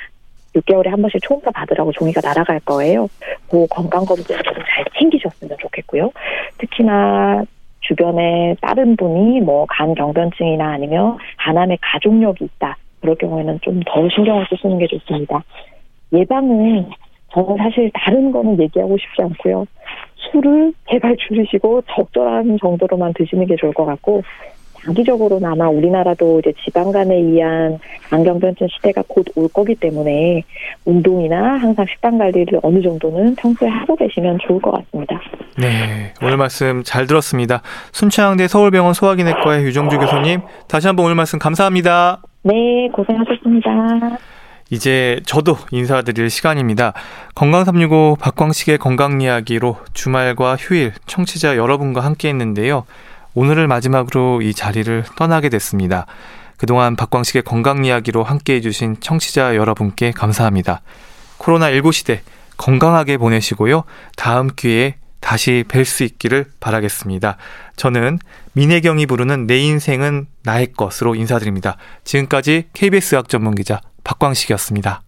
6개월에 한 번씩 초음파 받으라고 종이가 날아갈 거예요. 그 건강검진 좀 잘 챙기셨으면 좋겠고요. 특히나 주변에 다른 분이 뭐 간 경변증이나 아니면 간암의 가족력이 있다. 그럴 경우에는 좀더 신경을 쓰시는 게 좋습니다. 예방은 저는 사실 다른 거는 얘기하고 싶지 않고요. 술을 제발 줄이시고 적절한 정도로만 드시는 게 좋을 것 같고 장기적으로는 아마 우리나라도 이제 지방간에 의한 안경변증 시대가 곧 올 거기 때문에 운동이나 항상 식단 관리를 어느 정도는 평소에 하고 계시면 좋을 것 같습니다. 네, 오늘 말씀 잘 들었습니다. 순창대 서울병원 소화기내과의 유정주 교수님, 다시 한번 오늘 말씀 감사합니다. 네, 고생하셨습니다. 이제 저도 인사드릴 시간입니다. 건강 365 박광식의 건강 이야기로 주말과 휴일 청취자 여러분과 함께 했는데요. 오늘을 마지막으로 이 자리를 떠나게 됐습니다. 그동안 박광식의 건강 이야기로 함께 해주신 청취자 여러분께 감사합니다. 코로나19 시대 건강하게 보내시고요. 다음 기회에 다시 뵐 수 있기를 바라겠습니다. 저는 민혜경이 부르는 내 인생은 나의 것으로 인사드립니다. 지금까지 KBS 의학 전문 기자 박광식이었습니다.